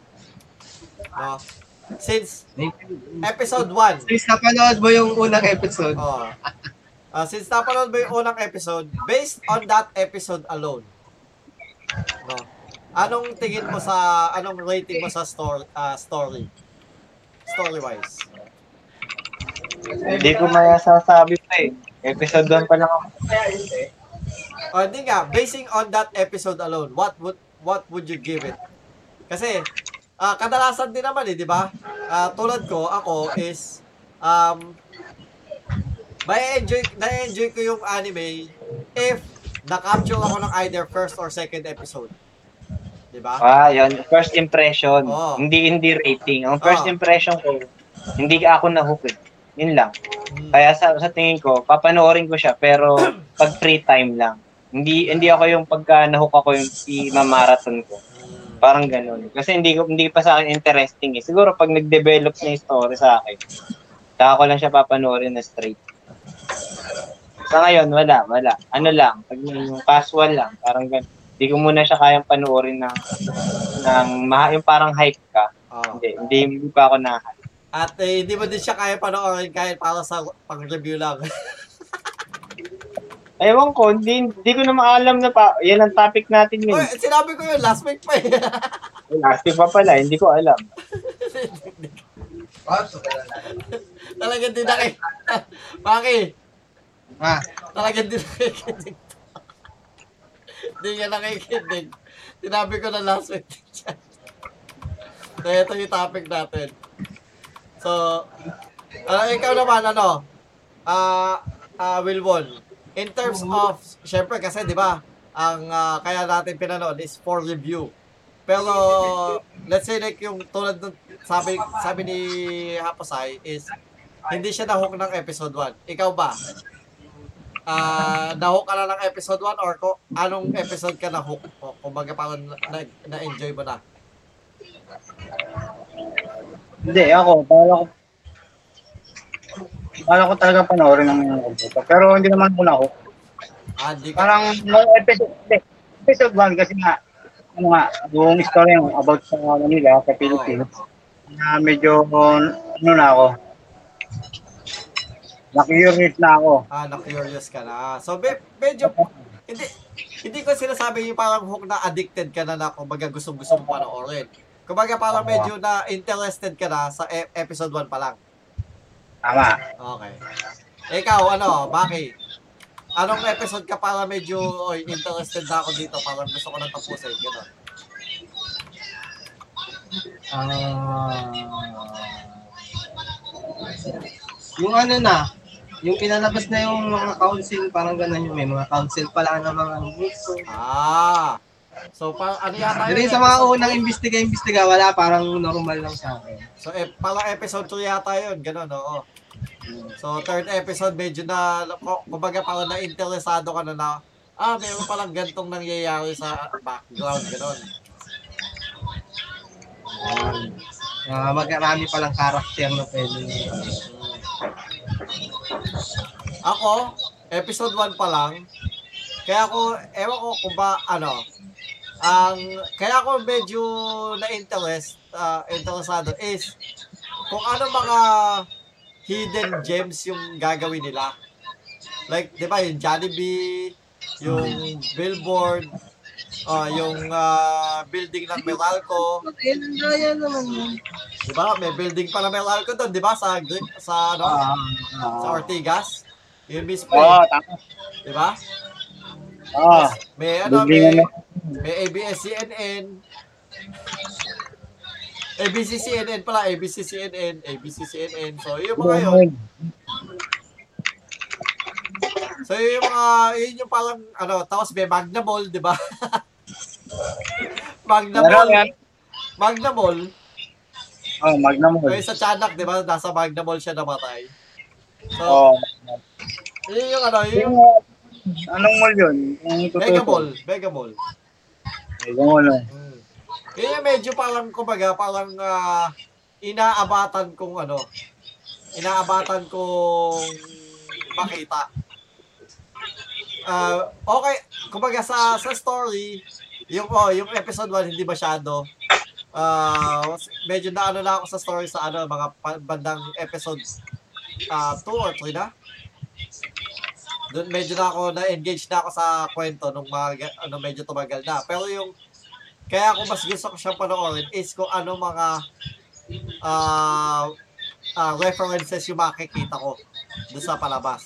No? Since episode 1, Since napanood mo yung unang episode, oh, ah, since napanood mo yung unang episode, based on that episode alone, no, anong tingin mo sa, anong rating mo sa story, ah, story? Story-wise. Hindi ko masasabi pa eh. Episode 1 pa lang ako. O, hindi nga, basing on that episode alone, what would, what would you give it? Kasi, ah kadalasan din naman eh, di ba? Ah, tulad ko, ako is, um, may enjoy, na-enjoy ko yung anime if na-capture ako ng either first or second episode. Di ba? Ah, yun. First impression. Oo. Hindi hindi rating. Ang first Oo. impression ko, hindi ako na-hook eh. Yun lang. Hmm. Kaya sa, sa tingin ko, papanoorin ko siya pero pag free time lang. Hindi hindi ako yung pagka nahook ako yung i-marathon ko. Hmm. Parang ganun. Kasi hindi ko hindi pa sa akin interesting eh. Siguro pag nag-develop na yung story sa akin, saka ko lang siya papanoorin na straight. Sa ngayon, wala, wala. Ano lang, pag yung casual lang, parang ganun. Hindi ko muna siya kayang panoorin ng, ng yung parang hype ka. Oh. Hindi, hindi, hindi pa ako na At eh, hindi mo din siya kaya panoorin kahit para sa pang-review lang. Ewan ko, hindi, hindi ko na maalam na pa, yan ang topic natin yun. Uy, sinabi ko yun, last week pa eh. Last week pa pala, hindi ko alam. Talagang di nakik... Maki, Ah, talagang di nakikinig. Hindi ka nakikinig. Sinabi ko na last week. So, ito yung topic natin. So, ano, ikaw naman, ano, ah, ah, Wilwon, in terms of, syempre kasi, di ba, ang ah, kaya natin pinanood is for review. Pero, let's say like yung tulad ng sabi, sabi ni Haposay is, hindi siya nahook ng episode 1. Ikaw ba? Ah, nahook ka na ng episode 1 or ko, anong episode ka nahook? O, kumbaga parang na, na-enjoy mo na. Hindi, ako, bala ko, bala ko talaga panoorin ng mga computer. Pero hindi naman muna ako. Ah, di ka, Parang no episode, hindi, episode 1 kasi nga, ano nga, yung story yung about sa Manila, sa Philippines, na medyo, ano na ako, na-curious na ako. ah, na-curious ka na. So, me- medyo, hindi, hindi ko sinasabi yung parang hook na addicted ka na na kumbaga gusto-gusto mo panoorin. Kumbaga parang medyo na interested ka na sa e- episode 1 pa lang. Tama. Okay. Ikaw, ano, Baki? Anong episode ka para medyo oy, interested na ako dito? Parang gusto ko nang tapusin. Gano'n. ah, yung ano na, yung pinalabas na yung mga council, parang ganun yung may mga council pala ng mga gusto. Ah. So, pa, ano yata yun? sa mga unang imbestiga-imbestiga, wala, parang normal lang sa akin. So, eh, parang episode 2 yata yun. Gano'n, oo. So, third episode, medyo na, kumbaga parang na-interesado ka na na, ah, meron palang gantong nangyayari sa background, gano'n. Uh, magarami palang karakter na pwede. Ako, episode 1 pa lang. Kaya ako, ewan ko kung ba, ano, ang, kaya ako medyo na-interest, ah, interesado is, kung ano mga hidden gems yung gagawin nila. Like, di ba, yung Jollibee, yung billboard, ah, yung ah, building ng Meralco, daya naman yun. di ba? May building pa ng Meralco doon, di ba? Sa, sa, ano, Ah, sa ah. Ortigas. Yung mismo, Oo, eh, tama. di ba? Oo. May ano, may, na. may ABS-CNN. ABC-CNN pala, ABC-CNN, ABC-CNN. So, yung mga yun. So, yung mga, yun yung parang, ano, tapos may Magna Mall, di ba? Magna Meron Mall. Magna Mall. Oh, Magnum So, Hall. yung sa Chanak, di ba? Nasa Magna Mall siya namatay. So, Oo. yun yung ano, yun Yung, anong mall yun? Mega Mall. Mega Mall. Mega Mall. oh. Mm. Kaya medyo parang, kumbaga, parang ah, inaabatan kong ano, inaabatan kong makita. Ah, okay, kumbaga sa sa story, yung oh, yung episode 1 hindi masyado. Ah, medyo na ano na ako sa story sa ano, mga bandang episode ah 2 or 3 na. Doon medyo na ako na-engage na ako sa kwento nung mga ano medyo tumagal na. Pero yung kaya ako mas gusto ko siyang panoorin is kung ano mga ah ah, references yung makikita ko doon sa palabas.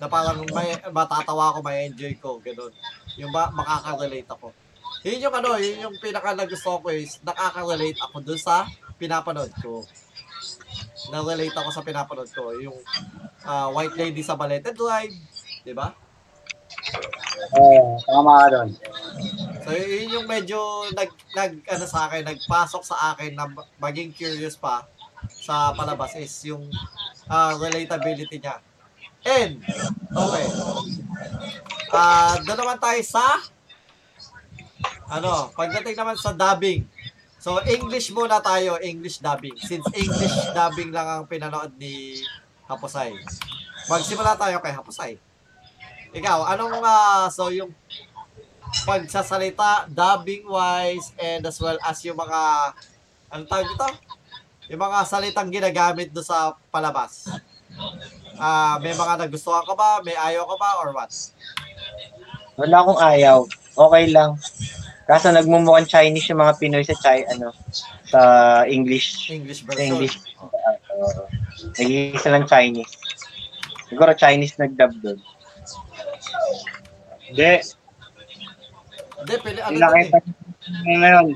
Na parang may, matatawa ako, may enjoy ko, ganun. Yung ba, makaka-relate ako. Yun yung ano, yun yung pinaka nagusto ko is nakaka-relate ako doon sa pinapanood ko. Na-relate ako sa pinapanood ko. Yung ah, White Lady sa Balete Drive, di ba? Oo, tama ka doon. So yun yung medyo nag nag ano sa akin, nagpasok sa akin na maging curious pa sa palabas is yung ah, relatability niya. And okay. Ah, doon naman tayo sa ano, pagdating naman sa dubbing. So English muna tayo, English dubbing. Since English dubbing lang ang pinanood ni Hapusay. Magsimula tayo kay Hapusay. Ikaw, anong ah, so yung pagsasalita, dubbing wise, and as well as yung mga, ano tawag ito? Yung mga salitang ginagamit do sa palabas. Ah, may mga nagustuhan ka ba? May ayaw ka ba? Or what? Wala akong ayaw. Okay lang. Kaso nagmumukhang Chinese yung mga Pinoy sa China, ano, sa English. English version. English. Uh, nag-iisa lang Chinese. Siguro Chinese nag-dub doon. Hindi. Hindi, pili, ano Pinakita ngayon.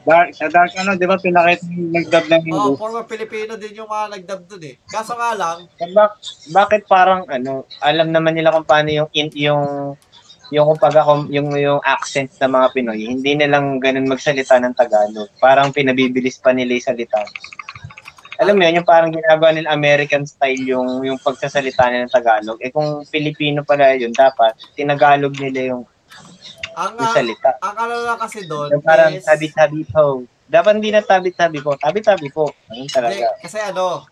Dark, sa Dark ano, di ba pinakita nag-dub ng Oh, English? former Filipino din yung mga nagdub dun eh. Kaso nga lang, Bak bakit parang ano, alam naman nila kung paano yung in, yung yung kung yung yung accent ng mga Pinoy, hindi nilang ganun magsalita ng Tagalog. Parang pinabibilis pa nila yung salita. Alam mo yun, yung parang ginagawa nila American style yung yung pagsasalita nila ng Tagalog. Eh kung Filipino pala yun, dapat tinagalog nila yung, ang, yung salita. ang lang kasi doon Yung parang is, tabi-tabi po. Dapat hindi na tabi-tabi po. Tabi-tabi po. Ayun talaga. kasi ano,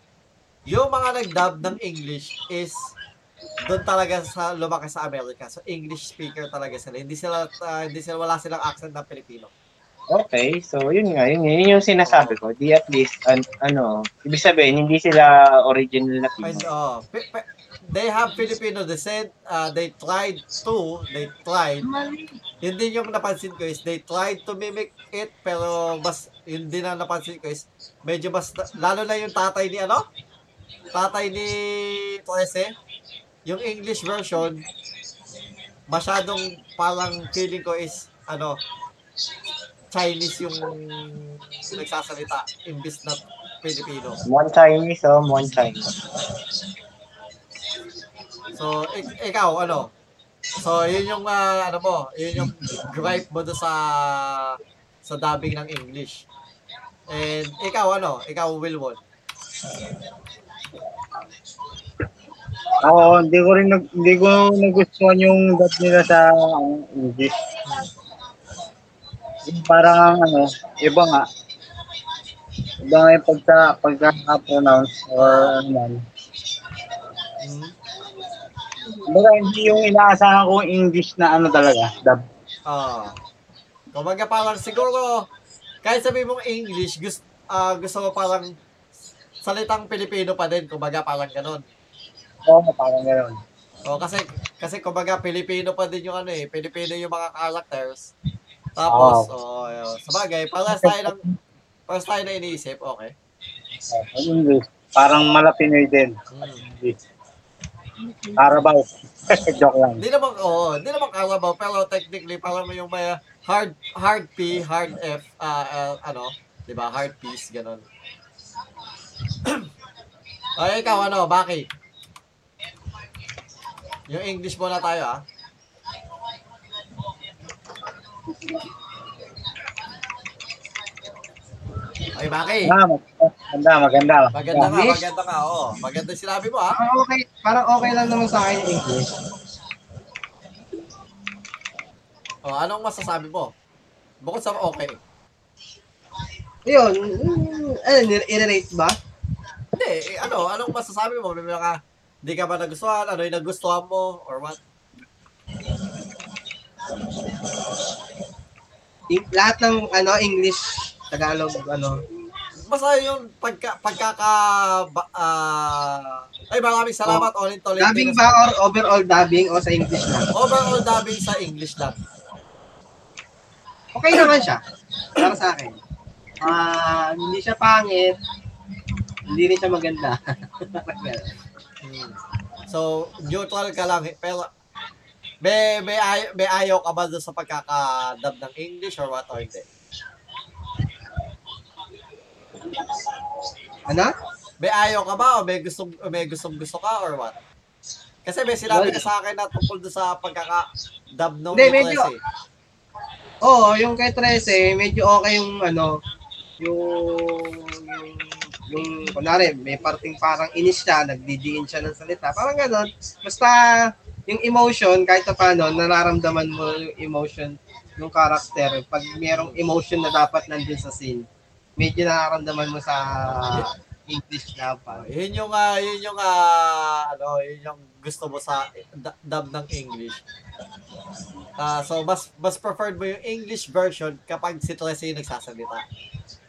yung mga nag-dub ng English is doon talaga sa lumaki sa Amerika. So English speaker talaga sila. Hindi sila ah, hindi sila wala silang accent ng Pilipino. Okay, so yun nga, yun, yun yung sinasabi ko. Di at least, an, ano, ibig sabihin, hindi sila original na Pinoy. oh, they have Filipino descent. Uh, they tried to, they tried. Yun din yung napansin ko is they tried to mimic it pero mas yun din ang napansin ko is medyo mas lalo na yung tatay ni ano? Tatay ni Trece. Yung English version masyadong parang feeling ko is ano Chinese yung nagsasalita imbis na Filipino. One Chinese, oh, one Chinese. So, ik- ikaw, ano? So, yun yung, ah, ano mo, yun yung gripe mo sa sa dubbing ng English. And ikaw, ano? Ikaw, Wilwon. Ako, hindi ko rin nag, hindi ko nagustuhan yung dub nila sa ano, English. Parang ano, iba nga. Iba nga yung pagka, pagka-pronounce or ano man. Kumbaga, hindi yung inaasahan ko English na ano talaga, dub. Ah. Kumbaga parang siguro, kahit sabi mong English, gusto, ah gusto mo parang salitang Pilipino pa din. Kumbaga parang ganun. Oo, parang gano'n. O, kasi, kasi kumbaga Pilipino pa din yung ano eh. Pilipino yung mga characters. Tapos, oh, yun. sa bagay, parang tayo ng, parang tayo na iniisip, okay. Oh, English. Parang malapinoy din. Hmm. Carabao. Joke lang. Hindi naman, oo, hindi naman Carabao, pero technically, parang yung may hard, hard P, hard F, ah, ah, ano, di ba, hard P's, ganun. Ay, ikaw, ano, Baki? Yung English muna tayo, ah. Ay, Baki, Ah, maganda, maganda. maganda ka, maganda ka, oo. Maganda yung sinabi mo, ah. Parang okay, parang okay lang naman sa akin yung English. O, anong masasabi mo? Bukod sa okay. Yun, mm, ano, i-rate ba? Hindi, eh, ano, anong masasabi mo? May mga, hindi ka ba nagustuhan? Ano yung nagustuhan mo? Or what? I- lahat ng ano English, Tagalog, ano. Basta yung pagka, pagkaka, ah, ay maraming salamat, oh, ulit ulit. Dubbing ba or overall dubbing o sa English lang? Overall dubbing sa English lang. Okay naman siya. Para sa akin. Ah, hindi siya pangit. Hindi rin siya maganda. Hmm. So, neutral ka lang. Pero, may, may, ay, may ayaw ka ba sa pagkakadub ng English or what or hindi? ano? May ayaw ka ba o may gustong, may gustong gusto ka or what? Kasi may sinabi ka sa akin na tungkol sa pagkaka-dub ng Hindi, English medyo- eh. Oo, yung kay 13, medyo okay yung ano, yung, yung, yung, kunwari, may parting parang inis siya, nagdidiin siya ng salita, parang gano'n. Basta, yung emotion, kahit pa paano, nararamdaman mo yung emotion ng character. Pag merong emotion na dapat nandun sa scene, medyo nararamdaman mo sa English na pa. Yun yung ah, yun yung ah, ano, yun yung gusto mo sa dub ng English. Ah, so mas mas preferred mo yung English version kapag si Tracy yung nagsasalita.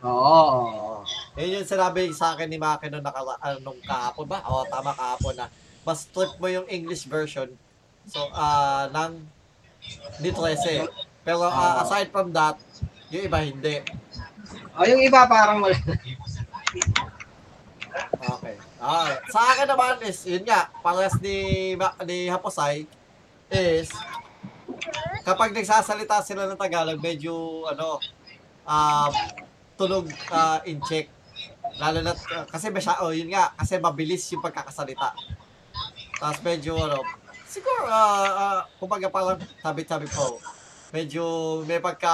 Oo. Yun yung sinabi sa akin ni Maki nung, nakala, ah, nung kahapon ba? O, tama kahapon na. Mas trip mo yung English version. So, ah, ng ni 13. Pero ah, aside from that, yung iba hindi. O, yung iba parang wala. Okay. Ah, sa akin naman is, yun nga, parehas ni, ni Haposay, is, kapag nagsasalita sila ng Tagalog, medyo, ano, ah, tunog ah, in check. Lalo na, ah, kasi masya, oh, yun nga, kasi mabilis yung pagkakasalita. Tapos medyo, ano, siguro, ah, ah, kumbaga parang sabi-sabi ko, medyo may pagka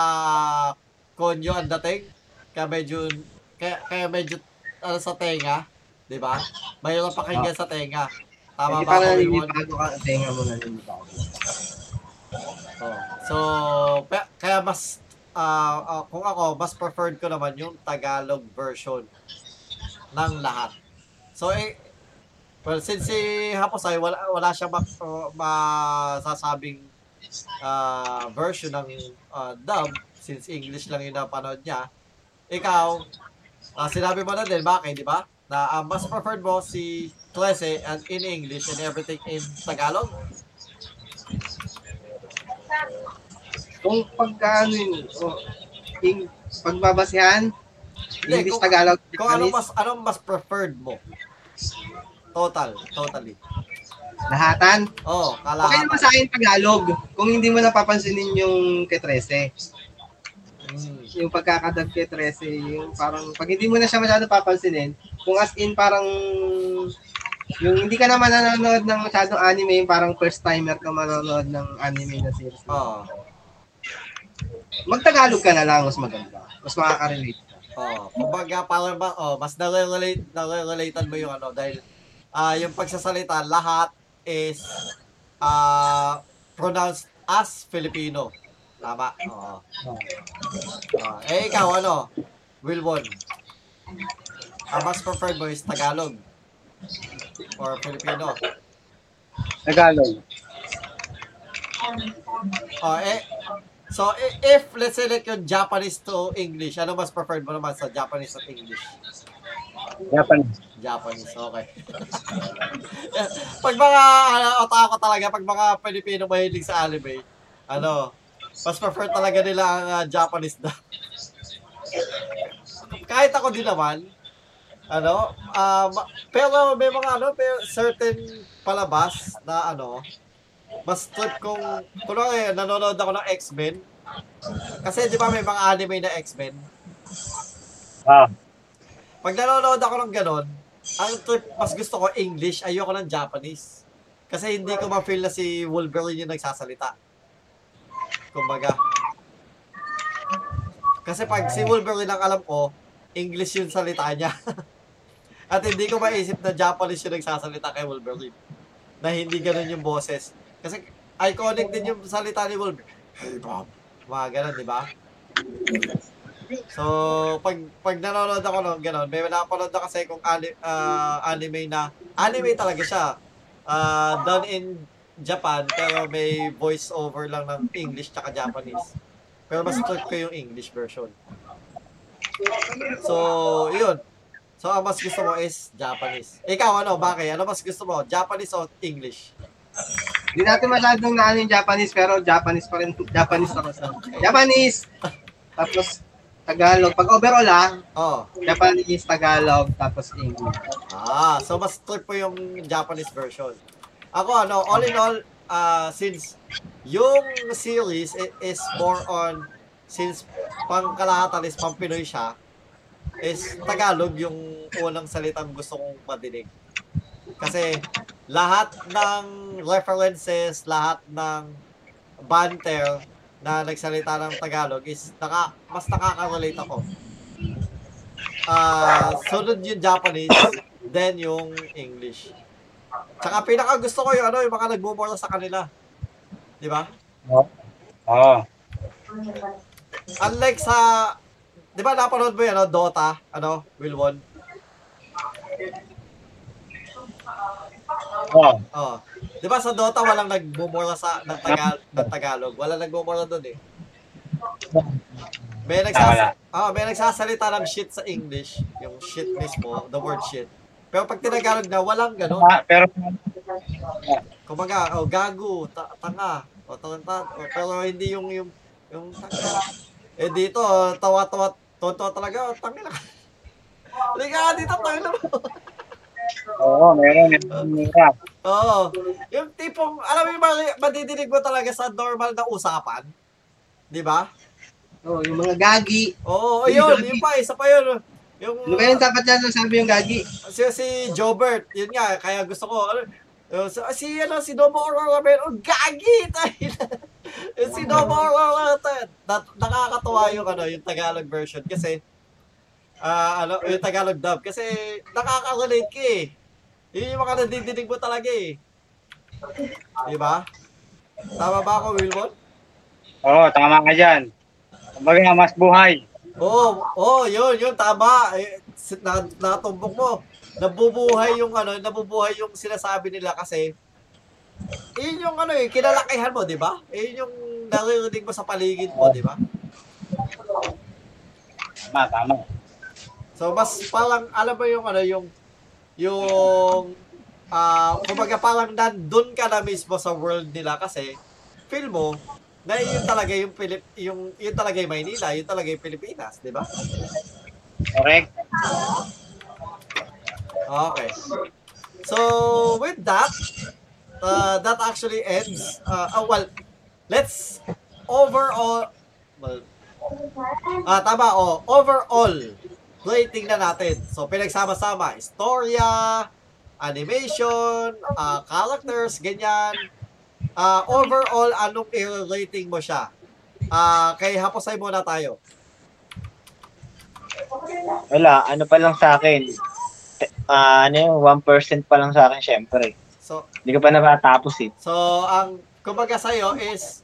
konyo ang dating. Kaya medyo, kaya, kaya medyo, ano, sa tenga, di ba? Mayroon pakinggan sa tenga. Tama Hindi ba pa ako, Wilwon? naninibago ka. Tenga mo naninibago. Oh. So, pe- kaya mas, ah, ah, kung ako, mas preferred ko naman yung Tagalog version ng lahat. So, eh, well, since si Haposay, wala, wala siya ma, uh, masasabing ah, version ng ah, dub, since English lang yung napanood niya, ikaw, ah, sinabi mo na din, bakit, di ba? Na ah, mas preferred mo si Klese and in English and everything in Tagalog? Kung pagka ano yun, o, ing, pagbabasihan, Hindi, English, kung- Tagalog, Kung anong Japanese, mas anong mas preferred mo? Total, totally. lahatan. Oh, Okay kalahatan. naman sa akin Tagalog. Kung hindi mo napapansinin yung kay 13. Mm. Yung pagkakadab kay 13, yung parang, pag hindi mo na siya masyado papansinin, kung as in parang, yung hindi ka naman nanonood ng masyadong anime, yung parang first timer ka manonood ng anime na series. Oh, Magtagalog ka na lang, mas maganda. Mas makaka-relate ka. oh. Kumbaga, parang ba, oh, mas nare-relate, nare-relatean mo yung ano, dahil ah yung pagsasalita, lahat is ah pronounced as Filipino. Tama? Oo. Oh. eh, ikaw, ano? Wilbon. Ang mas preferred mo is Tagalog. Or Filipino. Tagalog. Oh, eh, so if let's say like yung Japanese to English, ano mas preferred mo naman sa Japanese at English? Japanese. Japanese, okay. pag mga ano, otako talaga, pag mga Pilipino mahilig sa anime, ano, mas prefer talaga nila ang ah, Japanese na. Kahit ako din naman, ano, um, pero may mga ano, may certain palabas na ano, mas trip kung, kunwari, nanonood ako ng X-Men, kasi di ba may mga anime na X-Men, Ah. pag nanonood ako ng ganon, ang trip, mas gusto ko English, ayoko ng Japanese. Kasi hindi ko ma-feel na si Wolverine yung nagsasalita. Kumbaga. Kasi pag si Wolverine ang alam ko, English yung salita niya. At hindi ko maisip na Japanese yung nagsasalita kay Wolverine. Na hindi ganun yung boses. Kasi iconic din yung salita ni Wolverine. Hey Bob. Mga ganun, di ba? So, pag pag nanonood ako ng gano'n, may napanood na kasi kung ani, ah, anime na, anime talaga siya. Ah, done in Japan, pero may voice over lang ng English tsaka Japanese. Pero mas trip ko yung English version. So, yun. So, ang mas gusto mo is Japanese. Ikaw, ano, bakit? Ano mas gusto mo? Japanese o English? Hindi natin masyadong na ano yung Japanese, pero Japanese pa rin. Japanese ako sa. Japanese! Tapos Tagalog. Pag overall ah, Oh. Japanese, Tagalog, tapos English. Ah, so mas trip po yung Japanese version. Ako ano, all in all, uh, since yung series is more on since pang kalahatan is pang Pinoy siya, is Tagalog yung unang salitang gusto kong madinig. Kasi lahat ng references, lahat ng banter na nagsalita ng Tagalog is naka, mas nakaka-relate ako. Ah, sunod yung Japanese, then yung English. Tsaka pinaka gusto ko yung ano, yung mga nagmumura sa kanila. Di ba? Oo. Unlike sa, di ba napanood mo yun, ano, Dota, ano, Wilwon? Oo. Oh. Di ba sa Dota walang nagmumura sa ng, Tagal, ng Tagalog? Walang nagmumura doon eh. May nagsas ah, may nagsasalita ng shit sa English, yung shit mismo, the word shit. Pero pag tinagalog na, walang ganun. Ah, pero Kumbaga, oh, gago, ta- tanga, o tanga, o, pero hindi yung, yung, yung tanga. Eh dito, oh, tawa-tawa, tonto talaga, oh, tanga na. Nga dito, tanga na mo. oo, meron meron rap. Oo. Yung tipong, alam mo yung madidinig mo talaga sa normal na usapan. Di ba? Oh, yung mga gagi. Oo, Yung yun, gagi. yun pa, isa pa yun. Yung, Ano ba dapat na sabi yung gagi? si, si Jobert, yun nga, kaya gusto ko, ano, uh, si, si, ano, si Nobo Aurora, man, oh, gagi, tayo Yung si Nobo Aurora, tayo, na, nakakatuwa yung, ano, yung Tagalog version, kasi, ah, ano, yung Tagalog dub, kasi, nakaka-relate ka eh. Yun yung mga nadidinig mo talaga eh. Di ba? Tama ba ako, Wilbon? Oo, tama ka dyan. Kumbaga, mas buhay. Oo, oh, yun, yun, tama. Eh, na, natumbok mo. Nabubuhay yung ano, nabubuhay yung sinasabi nila kasi yun yung ano eh, kinalakihan mo, di ba? Yun yung naririnig mo sa paligid mo, di ba? Tama, tama. So, mas parang, alam mo yung ano, yung, yung, ah, kumbaga parang nandun ka na mismo sa world nila kasi, feel mo, na yun talaga yung Pilip, yung, yun talaga yung Maynila, yun talaga yung Pilipinas, di ba? Correct. Okay. So, with that, uh, that actually ends. Uh, oh, well, let's overall, well, ah, tama, oh, overall, rating na natin. So, pinagsama-sama, istorya, animation, ah, characters, ganyan. Ah, overall, anong i-rating mo siya? Ah, kay Haposay muna tayo. Wala, ano pa lang sa akin. Ah, ano yung 1% pa lang sa akin, syempre. So, Hindi ko pa nakatapos eh. So, ang kumbaga sa'yo is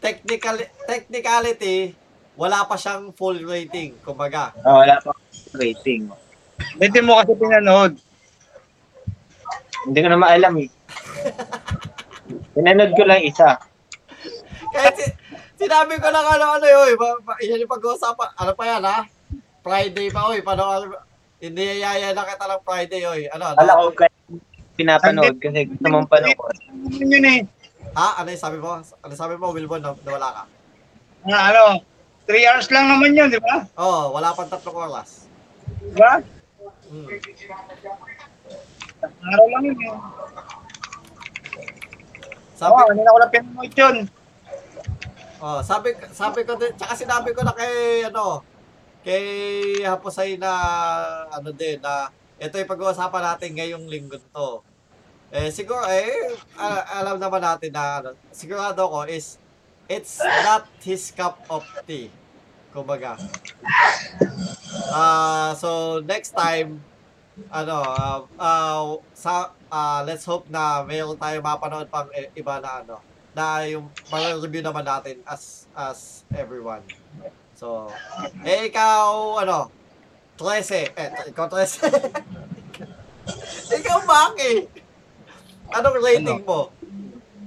technical technicality, wala pa siyang full rating, kumbaga. Oh, wala pa rating. Hindi mo kasi pinanood. Hindi ko na maalam eh. Pinanood ko lang isa. Kahit si, sinabi ko lang ano ano yun, ba, ba, yan yung pag-uusapan, ano pa yan ha? Friday pa oy, paano hindi yaya na kita ng Friday oy. Ano? ano? Wala ko kaya pinapanood kasi gusto mong panood. Yun yun eh. Ha? Ano yung sabi mo? Ano sabi mo, Wilbon, na, na wala ka? Na, ano, 3 hours lang naman yun, di ba? Oo, oh, wala pang tatlong oras. Di ba? Hmm. Araw lang yun eh. Sabi, Oo, hindi na ko lang pinanood yun. Oh, sabi sabi ko din, tsaka sinabi ko na kay ano, kay Haposay na ano din na ito yung pag-uusapan natin ngayong linggo to. Eh siguro eh a- alam naman natin na ano, sigurado ko is it's not his cup of tea. Kumbaga. Ah, so next time ano, ah, ah, sa ah, let's hope na mayroon tayo mapanood pang i- iba na ano na yung review naman natin as as everyone. So, eh ikaw ano, 13, eh ikaw 13. ikaw Maki. Anong rating mo?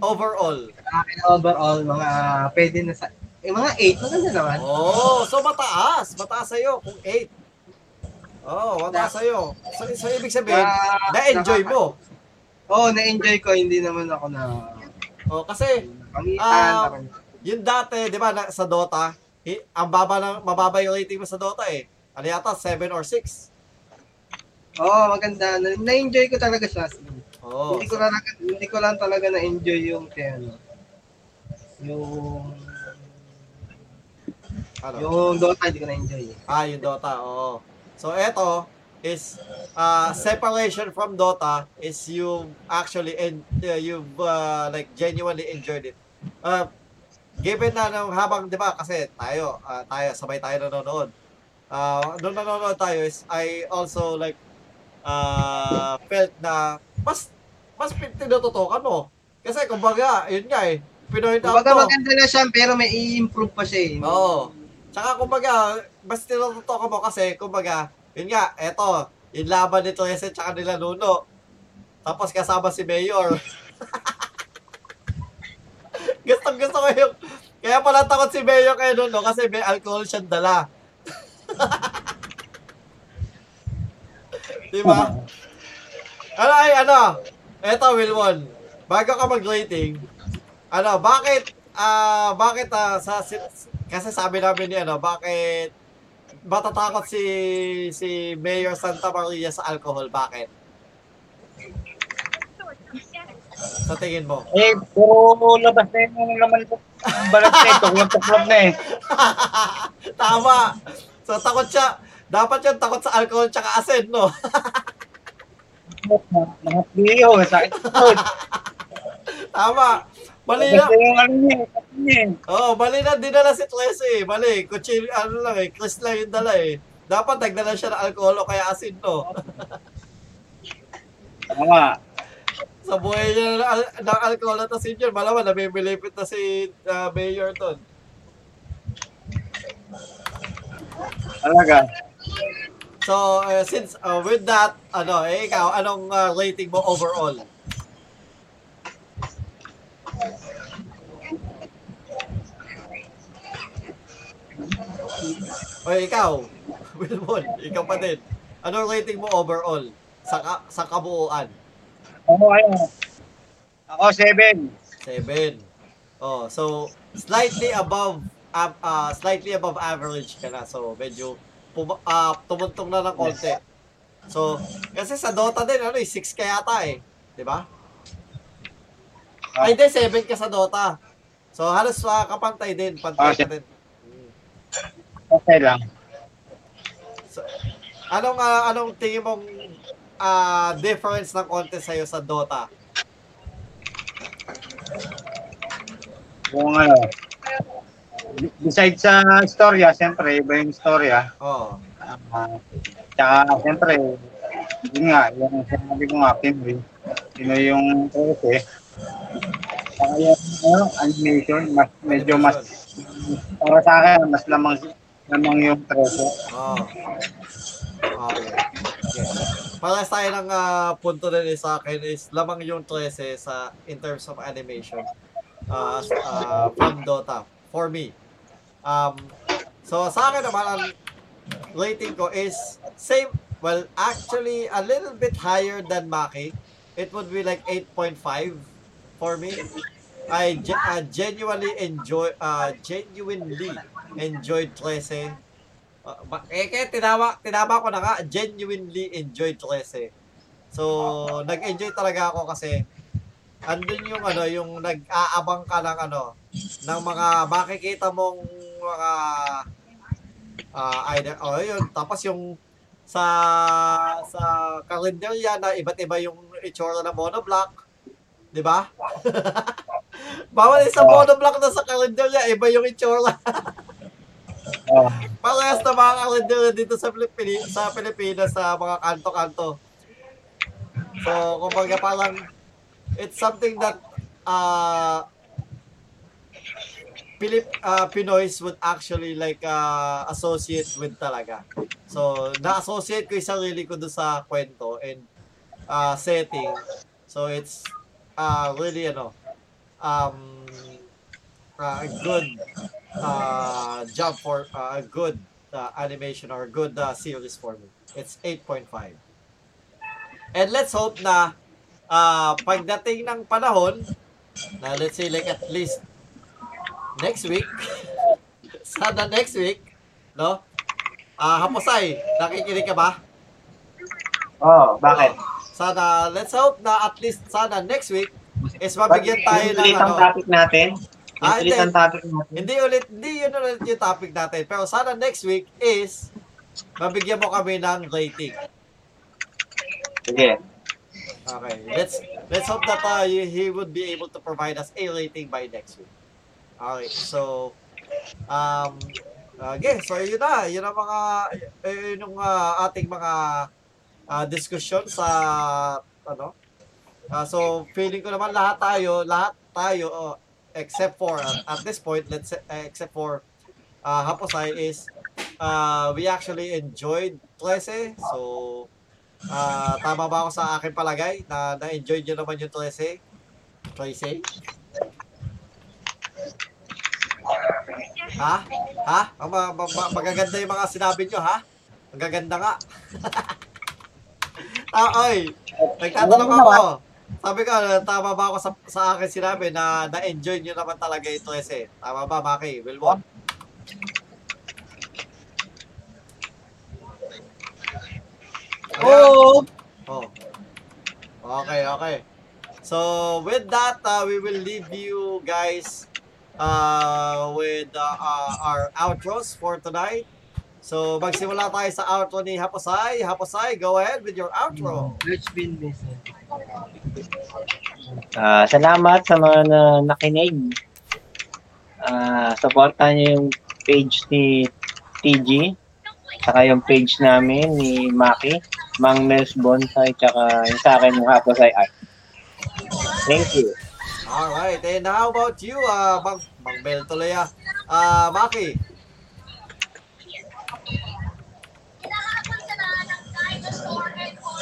Overall. Akin overall, mga pwede na sa... Eh, mga 8, maganda naman. Oh, so mataas. Mataas sa'yo kung 8. Oh, mataas sa'yo. So, so ibig sabihin, Ah, na-enjoy mo. Oo, oh, na-enjoy ko. Hindi naman ako na... Oh, kasi Pamitan. Ah, Yung dati, di ba, na, sa Dota, hi- ang baba ng, mababa yung rating mo sa Dota eh. Ano yata, 7 or 6. Oo, oh, maganda. Na- Na-enjoy ko talaga siya. Oo. Hindi ko lang hindi ko lang talaga na-enjoy yung kaya ano. Yung ano? yung Dota hindi ko na-enjoy. eh. Ah, yung Dota, oo. So, eto is uh, separation from Dota is you actually and uh, you've uh, like genuinely enjoyed it. Uh, given na nung habang 'di ba kasi tayo ah, tayo sabay tayo nanonood. Uh, nung nanonood tayo is I also like uh, felt na mas mas tinututukan mo. Kasi kumbaga, yun nga eh, pinoint out Kumbaga mo. maganda na siya pero may i-improve pa siya eh. Oo. Tsaka kumbaga, mas tinututok mo kasi, kumbaga, yun nga, eto, yung laban ni Trece tsaka nila Nuno. Tapos kasama si Mayor. gusto gusto ko yung kaya pala takot si Mayor kay no kasi may alcohol siyang dala. Di ba? Ano ay ano? Eto Wilwon, bago ka mag-rating, ano, bakit ah bakit ah, sa si- kasi sabi namin ni ano, bakit matatakot si si Mayor Santa Maria sa alcohol? Bakit? Sa tingin mo? Eh, puro labas na yung laman ko. Ang balat na ito, yung tuklap na eh. Tama. So takot siya. Dapat yung takot sa alcohol tsaka asin, no? Mga piyo, sakit. Tama. Labas na. ano ano eh. Oh, mali na dinala si Tracy. Mali. Kutsil, ano lang eh. Chris lang yung dala eh. Dapat nagdala siya ng alcohol o kaya asin, no? Tama. Sa buhay niya ng, ng alcohol at asin yun, malaman namimilipit na si ah, Mayor doon. Talaga. So, uh, since uh, with that, ano, eh, ikaw, anong uh, rating mo overall? O ikaw, Wilbon, ikaw pa din. Anong rating mo overall sa ka- sa kabuuan? Ako ayun. Ako, seven. 7. Oh, so slightly above ab ah, slightly above average ka na. So medyo puma- ah, tumuntong na ng konti. So kasi sa Dota din ano, 6 ka yata eh, 'di ba? Ay, hindi 7 ka sa Dota. So halos uh, kapantay din, pantay Ah, ka din. Okay lang. So, anong ah, anong tingin mong ah, difference ng konti sa'yo sa Dota? Yung ano, besides sa storya, siyempre, iba yung storya. Oh. Uh, tsaka, siyempre, yun nga, yung sinabi ko nga, Pinoy, Pinoy yung trese. Yung ano, animation, mas, medyo mas, para sa akin, mas lamang, lamang yung trese. Oh. Okay. okay. Para tayo ng ah, punto din is sa akin is lamang yung 13 sa in terms of animation uh, uh, from Dota for me. Um, so sa akin naman ang rating ko is same well actually a little bit higher than Maki. It would be like 8.5 for me. I uh, genuinely enjoy uh, genuinely enjoyed 13 Uh, eh, kaya tinama, tinama ko na nga, genuinely enjoyed 13. So, nag-enjoy talaga ako kasi andun yung ano, yung nag-aabang ka ng ano, ng mga makikita mong mga ah either, oh yun, tapos yung sa sa kalendarya na iba't iba yung itsura ng monoblock, di ba? Bawal sa monoblock na sa kalendarya, iba yung itsura. Oh, Parehas na mga kalendar dito sa Pilipinas, sa Pilipinas sa mga kanto-kanto. So, kumbaga parang it's something that uh Pilip uh, Pinoys would actually like uh, associate with talaga. So, na-associate ko yung sarili ko doon sa kwento and uh, setting. So, it's uh, really ano um uh, good uh, job for uh, good uh, animation or good uh, series for me. It's 8.5. And let's hope na uh, pagdating ng panahon, na let's say like at least next week, sana next week, no? Ah, Haposay, nakikinig ka ba? Oh, bakit? Sana, let's hope na at least sana next week is mabigyan tayo ng ulit ang ano. topic natin. Yung Ah, ulit ang topic natin. Hindi ulit, hindi yun ulit yung topic natin. Pero sana next week is mabigyan mo kami ng rating. Sige. Okay. Let's let's hope that uh, he he would be able to provide us a rating by next week. Okay. So um okay, so yun na, yun ang mga yun yung uh, ating mga uh, discussion sa ano. Uh, so feeling ko naman lahat tayo, lahat tayo oh, except for uh, at this point let's uh, except for uh, Haposay is uh, we actually enjoyed 13 so Ah, tama ba ako sa akin palagay na na-enjoy nyo naman yung 13? 13? Ha? Ha? Ang ma- ma- magaganda yung mga sinabi nyo, ha? Magaganda nga. ah, oy. Nagtatanong ako. Sabi ko, tama ba ako sa, sa akin sinabi na na-enjoy nyo naman talaga ito kasi. Tama ba, Maki? Wilbon? Oo! Oh. Okay, okay. So, with that, uh, we will leave you guys uh, with uh, uh, our outros for tonight. So, magsimula tayo sa outro ni Haposay. Haposay, go ahead with your outro. Which been missing? Ah, salamat sa mga na nakinig. Ah, supportan niyo yung page ni TG, saka yung page namin ni Maki, Mang Mels Bonsai, tsaka yung sa akin yung Haposay Art. Thank you. Alright, and how about you, uh, Bang, Bang Bel tuloy ah. Uh, Maki,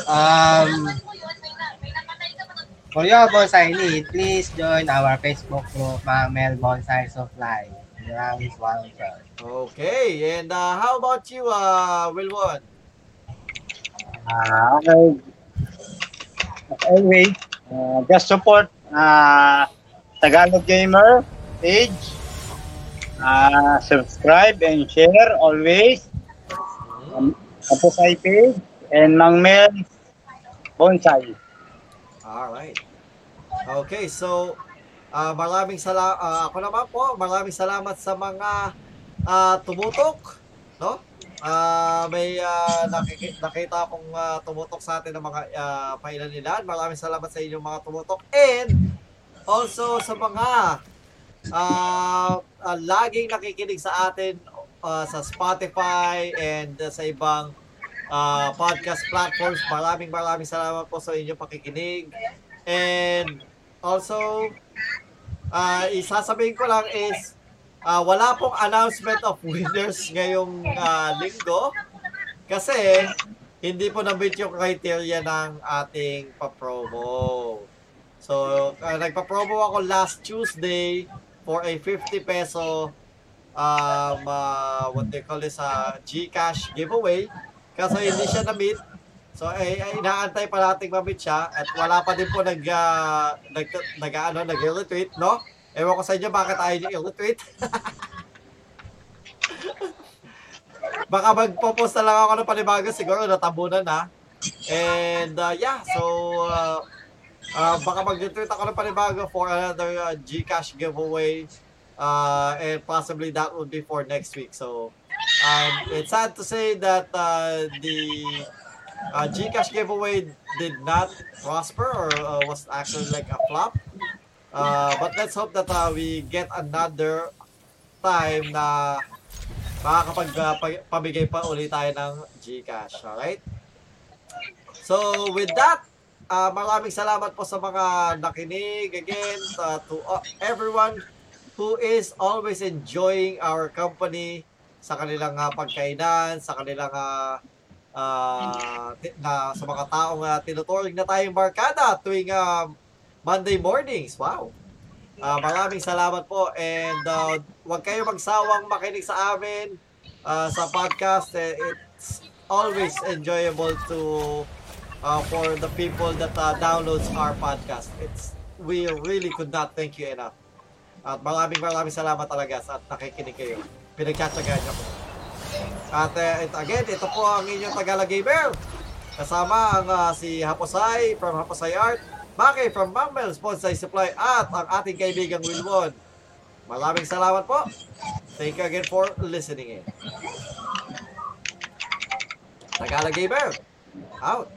Um, for your bonsai need, please join our Facebook group, Mamel Bonsai Supply. Maraming sponsor. okay. And uh, how about you, uh, Wilwon? Ah, okay. As always, uh, just support uh, Tagalog Gamer page. Uh, subscribe and share always. Um, Kapusay page and Mang Mel Bonsai. Alright. Okay, so ah maraming salamat ako naman po, maraming salamat sa mga ah, tumutok, no? Ah may ah, nakiki- nakita akong ah, tumutok sa atin ng mga uh, pailan-ilan. Maraming salamat sa inyong mga tumutok and also sa mga ah ah, laging nakikinig sa atin ah, sa Spotify and ah, sa ibang ah, podcast platforms. Maraming maraming salamat po sa inyong pakikinig. And also, ah isasabihin ko lang is, ah, wala pong announcement of winners ngayong ah, linggo. Kasi, hindi po nabit yung criteria ng ating pa-promo. So, ah, nagpa-promo ako last Tuesday for a 50 peso um, ah, what they call this, uh, Gcash giveaway. Kaso hindi siya na-meet. So, ay, ay inaantay pa nating ma-meet siya at wala pa din po nag, uh, nag, nag, ano, nag-retweet, no? Ewan ko sa inyo bakit ayaw niyo i-retweet. Baka magpo-post na lang ako ng panibago, siguro natabunan na. And uh, yeah, so uh, uh, baka mag-retweet ako ng panibago for another uh, Gcash giveaway. Uh, and possibly that would be for next week. So um, it's sad to say that uh, the uh, Gcash giveaway did not prosper or uh, was actually like a flop. Uh, but let's hope that uh, we get another time na makakapag uh, pa ulit tayo ng Gcash. Alright? So with that, uh, maraming salamat po sa mga nakinig again uh, to uh, everyone who is always enjoying our company sa kanilang uh, pagkainan, sa kanilang uh, uh, na, sa mga taong uh, tinuturing na tayong barkada tuwing uh, Monday mornings. Wow! Uh, maraming salamat po and uh, huwag kayo magsawang makinig sa amin uh, sa podcast. Eh, It's always enjoyable to uh, for the people that uh, downloads our podcast. It's we really could not thank you enough. At maraming maraming salamat talaga sa at nakikinig kayo. Pinagtsatsagaan niyo po. At uh, again, ito po ang inyong Tagalog Gamer. Kasama ang uh, si Haposay from Haposay Art, Maki from Bumbles Bonsai Supply at ang ating kaibigang Wilwon. Maraming salamat po. Thank you again for listening in. Tagalog Gamer, out.